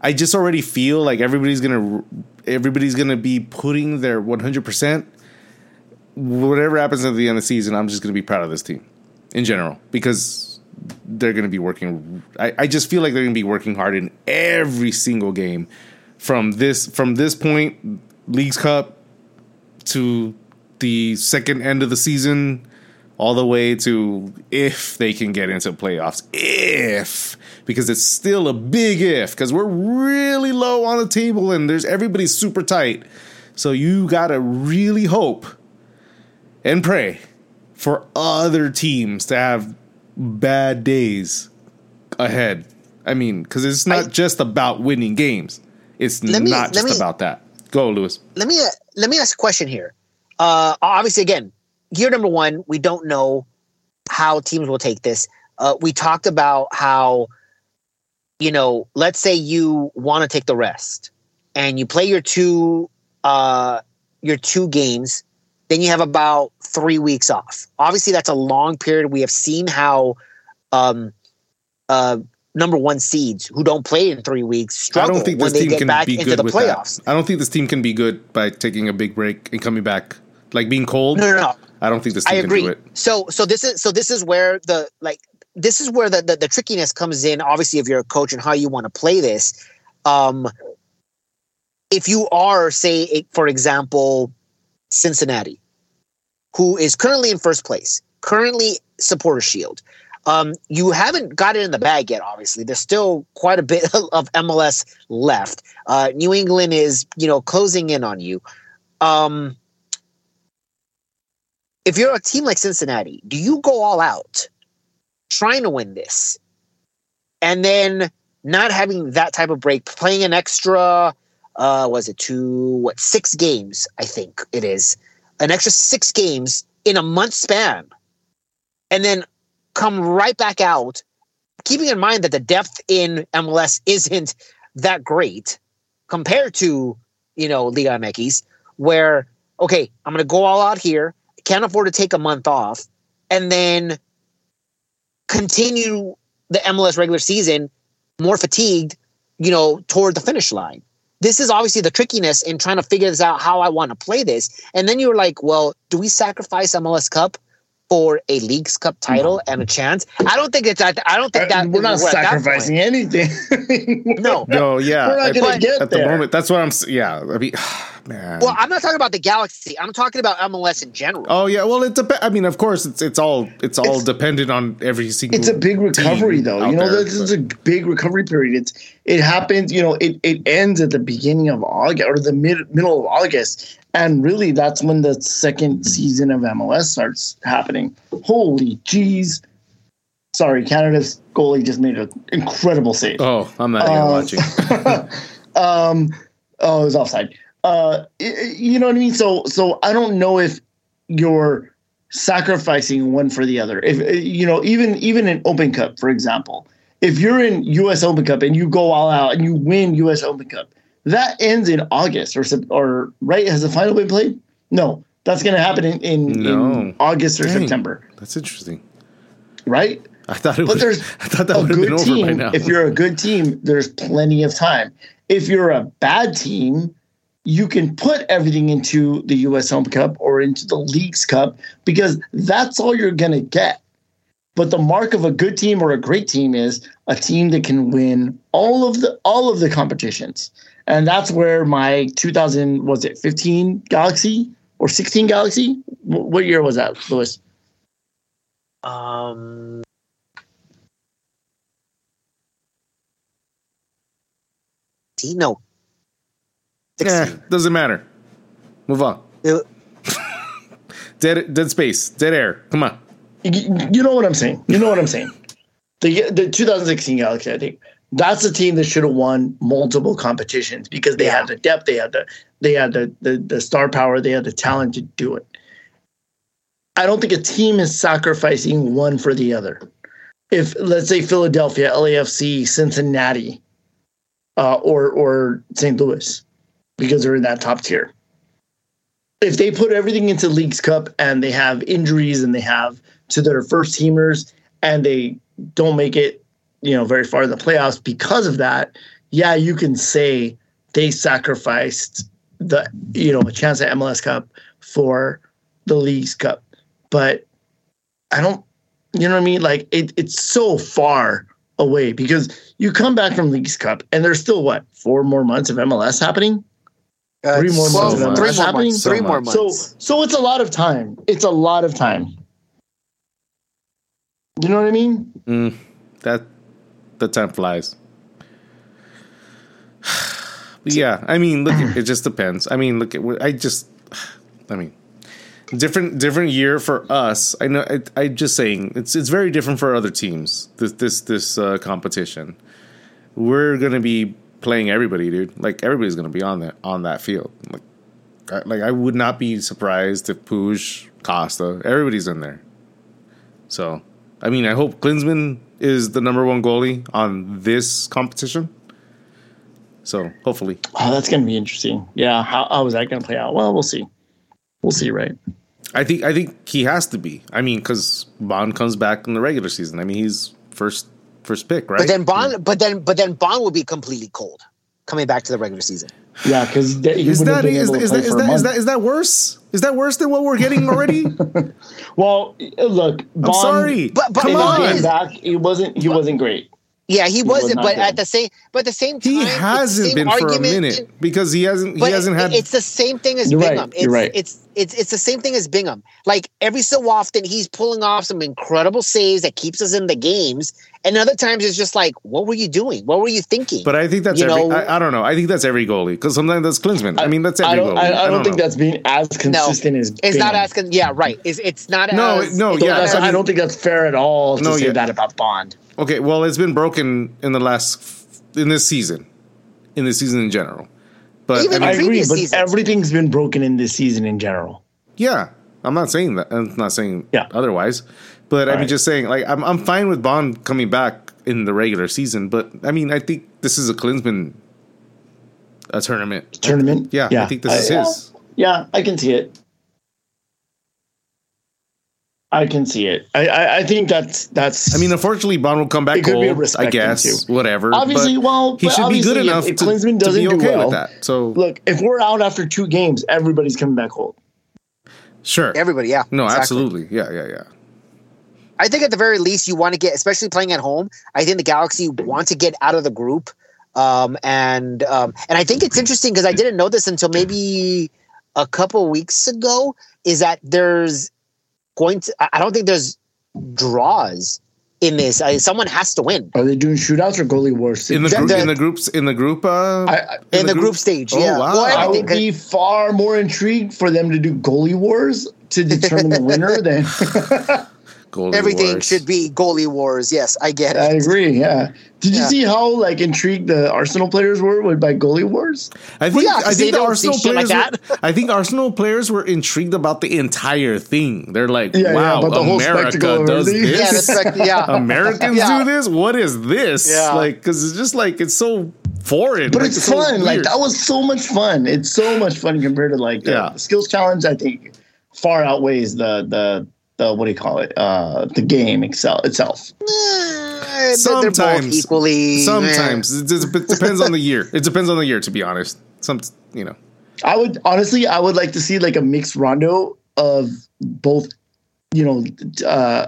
I just already feel like everybody's gonna everybody's gonna be putting their 100 percent whatever happens at the end of the season, I'm just going to be proud of this team in general because they're going to be working. I, I just feel like they're going to be working hard in every single game from this from this point, Leagues Cup to the second end of the season, all the way to if they can get into playoffs. If because it's still a big if because we're really low on the table and there's everybody's super tight. So you gotta really hope and pray for other teams to have bad days ahead. I mean, because it's not I- just about winning games. It's me- not just me- about that. Go, Lewis. let me let me ask a question here. Uh, obviously, again, year number one, we don't know how teams will take this. Uh, we talked about how, you know, let's say you want to take the rest and you play your two uh, your two games, then you have about three weeks off. Obviously, that's a long period. We have seen how um, uh, number one seeds who don't play in three weeks struggle I don't think this team get can back be good the with playoffs. that. I don't think this team can be good by taking a big break and coming back. Like being cold. No, no, no. I don't think this I team can agree. do it. So so this is so this is where the like this is where the, the the trickiness comes in. Obviously, if you're a coach and how you want to play this, um, if you are say for example Cincinnati, who is currently in first place, currently supporter shield. Um, you haven't got it in the bag yet. Obviously, there's still quite a bit of MLS left. Uh, New England is, you know, closing in on you. Um, if you're a team like Cincinnati, do you go all out trying to win this and then not having that type of break, playing an extra, uh, was it two, what, six games, I think it is, an extra six games in a month span, and then come right back out, keeping in mind that the depth in MLS isn't that great compared to, you know, Liga MX, where, okay, I'm going to go all out here can't afford to take a month off and then continue the MLS regular season more fatigued, you know, toward the finish line. This is obviously the trickiness in trying to figure this out how I want to play this. And then you're like, well, do we sacrifice MLS Cup for a Leagues Cup title and a chance? I don't think it's. I don't think that Uh, we're not at that sacrificing anything. No. No, yeah. We're not at, gonna but- get at the moment, that's what I'm. Yeah, I mean, man. Well, I'm not talking about the Galaxy. I'm talking about MLS in general. oh yeah. Well, it depends. I mean, of course, it's it's all it's all It's- dependent on every single. it's a big recovery though you know there, this is a big recovery period it's it happens you know it, it ends at the beginning of august or the mid middle of august and really that's when the second season of mls starts happening holy jeez sorry canada's goalie just made an incredible save Oh, I'm not even Uh, watching. um oh it was offside uh you know what i mean so so i don't know if you're sacrificing one for the other if uh, you know even even in open cup for example if you're in us open cup and you go all out and you win us open cup that ends in august or or right has the final been played no that's going to happen in in, No. in august or Dang. september That's interesting. right I thought it but was. there's I thought that a would have been good over by team, now. if you're a good team, there's plenty of time. If you're a bad team, you can put everything into the US Open Cup or into the Leagues Cup because that's all you're going to get. But the mark of a good team or a great team is a team that can win all of the all of the competitions. And that's where my 2000 was it 15 Galaxy or 16 Galaxy? What year was that, Lewis? Um, see, Eh, doesn't matter. Move on. Uh, Dead, dead space, dead air. Come on. you, you know what I'm saying. You know what I'm saying. The the 2016 Galaxy, I think that's a team that should have won multiple competitions because they Yeah. had the depth, they had the they had the, the the star power, they had the talent to do it. I don't think a team is sacrificing one for the other. If let's say Philadelphia, LAFC, Cincinnati, uh, or or St. Louis, because they're in that top tier. If they put everything into Leagues Cup and they have injuries and they have to their first teamers and they don't make it, you know, very far in the playoffs because of that, yeah, you can say they sacrificed the, you know, a chance at MLS Cup for the Leagues Cup. But I don't, you know what I mean? Like it, it's so far away because you come back from Leagues Cup and there's still what four more months of MLS happening. Uh, Three more months of three more happening? months. Three So more much. So so it's a lot of time. It's a lot of time. You know what I mean? Mm, that the time flies. Yeah, I mean, look, it just depends. I mean, look, at I just, I mean, different different year for us. I know. I, I'm just saying it's it's very different for other teams. This this this uh, competition. We're gonna be playing everybody, dude. Like everybody's gonna be on that on that field. Like, I, like I would not be surprised if Puig, Costa, everybody's in there. So, I mean, I hope Klinsmann is the number one goalie on this competition. So hopefully, Oh, that's gonna be interesting. Yeah, how, how is that gonna play out? Well, we'll see. We'll see, right? I think I think he has to be. I mean, because Bond comes back in the regular season. I mean, he's first first pick, right? But then Bond, but then but then Bond would be completely cold coming back to the regular season. Yeah, because he is would have that been is, is, is, that, is, that, is that is that worse? Is that worse than what we're getting already? Well, look, Bond, sorry. But- but Come Bond on. back. He wasn't. He wasn't great. Yeah, he was wasn't, not but good. at the same but at the same time, He the hasn't same been for a argument- minute because he hasn't. He hasn't had. it's the same thing as You're right, Bingham. It's, you're right. It's it's it's the same thing as Bingham. Like every so often, he's pulling off some incredible saves that keeps us in the games, and other times it's just like, what were you doing? What were you thinking? But I think that's You every. know- I, I don't know. I think that's every goalie because sometimes that's Klinsmann. I, mean, that's every I don't. goalie. I, I don't think know. that's being as consistent as. it's not Bingham. asking. Yeah, right. It's it's not. No, as, no, it's yeah, not that's- I I, don't think that's fair at all to No, say yeah. that about Bond. Okay, well, it's been broken in the last in this season, in this season in general. But Even I I mean, in agree, but seasons. everything's been broken in this season in general. yeah, I'm not saying that. I'm not saying Yeah. otherwise. But I mean, Right. just saying, like, I'm I'm fine with Bond coming back in the regular season. But I mean, I think this is a Klinsmann a tournament. Tournament. Yeah, I think this is I- his. Yeah, I can see it. I can see it. I, I, I think that's that's. I mean, unfortunately, Bond will come back It could gold. I respect guess, too. whatever. Obviously, but well, he should be good obviously, if- enough if to, Klinsmann to be doesn't do well- with that. So look, if we're out after two games, everybody's coming back whole. sure, everybody. Yeah, no, exactly. absolutely, yeah, yeah, yeah. I think at the very least you want to get, especially playing at home. I think the Galaxy want to get out of the group, um, and um, and I think it's interesting because I didn't know this until maybe a couple weeks ago. Is that there's going to? I I don't think there's draws in this. I, someone has to win Are they doing shootouts or goalie wars? In the That- group, that- in the groups, in the group, uh, I, I, in the, group, stage. Oh, yeah, wow. Well, I would be far more intrigued for them to do goalie wars to determine the winner than. goalie everything wars. should be goalie wars. Yes, I get it. I agree. Yeah. Did you see how like intrigued the Arsenal players were by goalie wars? I think yeah, 'cause I think the Arsenal see shit like players. that. were, I think Arsenal players were intrigued about the entire thing. They're like, Yeah, yeah, "Wow, about the whole America spectacle does this. Yeah, the spec- yeah. Americans Yeah. do this. What is this? Yeah. Like, because it's just like it's so foreign. But like, it's so fun. Like that was so much fun. It's so much fun compared to like the, Yeah. the skills challenge. I think far outweighs the the the what do you call it? Uh, the game excel itself. They're- they're both Sometimes, equally. Sometimes it, depends on the year. It depends on the year, to be honest. Some, you know, I would honestly, I would like to see like a mixed rondo of both. You know, uh,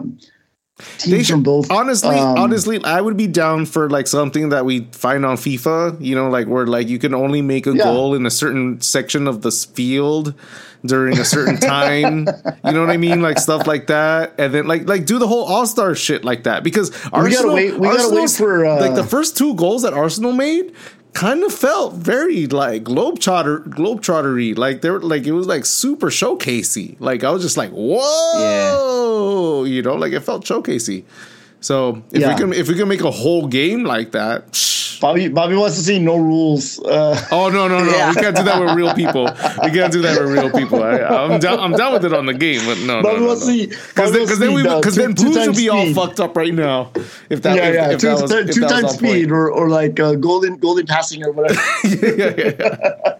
um They should- both. honestly, um, honestly, I would be down for like something that we find on FIFA. You know, like where like you can only make a Yeah. goal in a certain section of the field during a certain time. you know what I mean? Like stuff like that, and then like like do the whole All Star shit like that because we Arsenal. wait- we gotta wait for, uh, like the first two goals that Arsenal made. Kind of felt very like globetrotter globetrottery. Like they were like it was like super showcasey. Like I was just like, whoa, you know, like it felt showcasey. So if Yeah. we can if we can make a whole game like that, psh. Bobby Bobby wants to see no rules. Uh, oh no no no, Yeah. we can't do that with real people. We can't do that with real people. I, I'm down. I'm down with it on the game, but no no Bobby no. wants to see Because Bobby then, wants 'cause to then we because two- then two would times be all speed. fucked up right now. If that yeah, if, yeah, if two, that was, if two that times on point. speed or, or like uh, golden golden passing or whatever. yeah, yeah, yeah.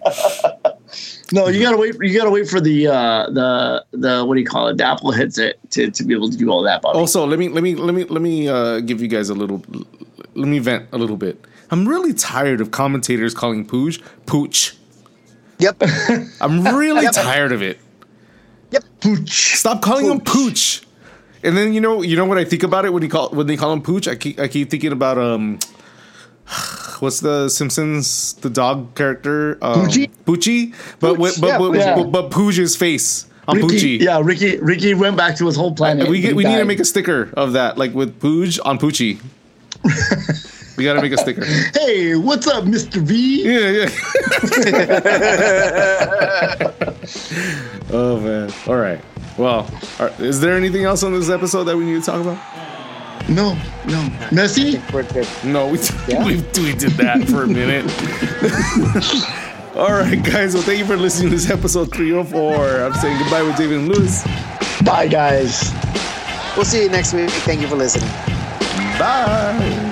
No, you gotta wait. You gotta wait for the uh, the the what do you call it? The Apple headset to, to be able to do all that. Bobby. Also, let me let me let me let me uh, give you guys a little. Let me vent a little bit. I'm really tired of commentators calling Pooch Pooch. Yep. I'm really tired of it. Yep. Pooch. Stop calling him Pooch. And then you know you know what I think about it when he call when they call him Pooch. I keep I keep thinking about um. What's the Simpsons the dog character? Um, Poochie? Poochie, but Pooch, with, but, yeah, but, yeah. but, but Pooch's face on Ricky, Poochie. yeah, Ricky. Ricky went back to his whole planet. We we need to make a sticker of that, like with Puig on Poochie. we got to make a sticker. Hey, what's up, Mister V? Yeah, yeah. oh man. All right. Well, is there anything else on this episode that we need to talk about? No, no, Messi. No, we we, we did that for a minute. All right, guys. Well, thank you for listening to this episode 304. I'm saying goodbye with David and Lewis. Bye, guys. We'll see you next week. Thank you for listening. Bye.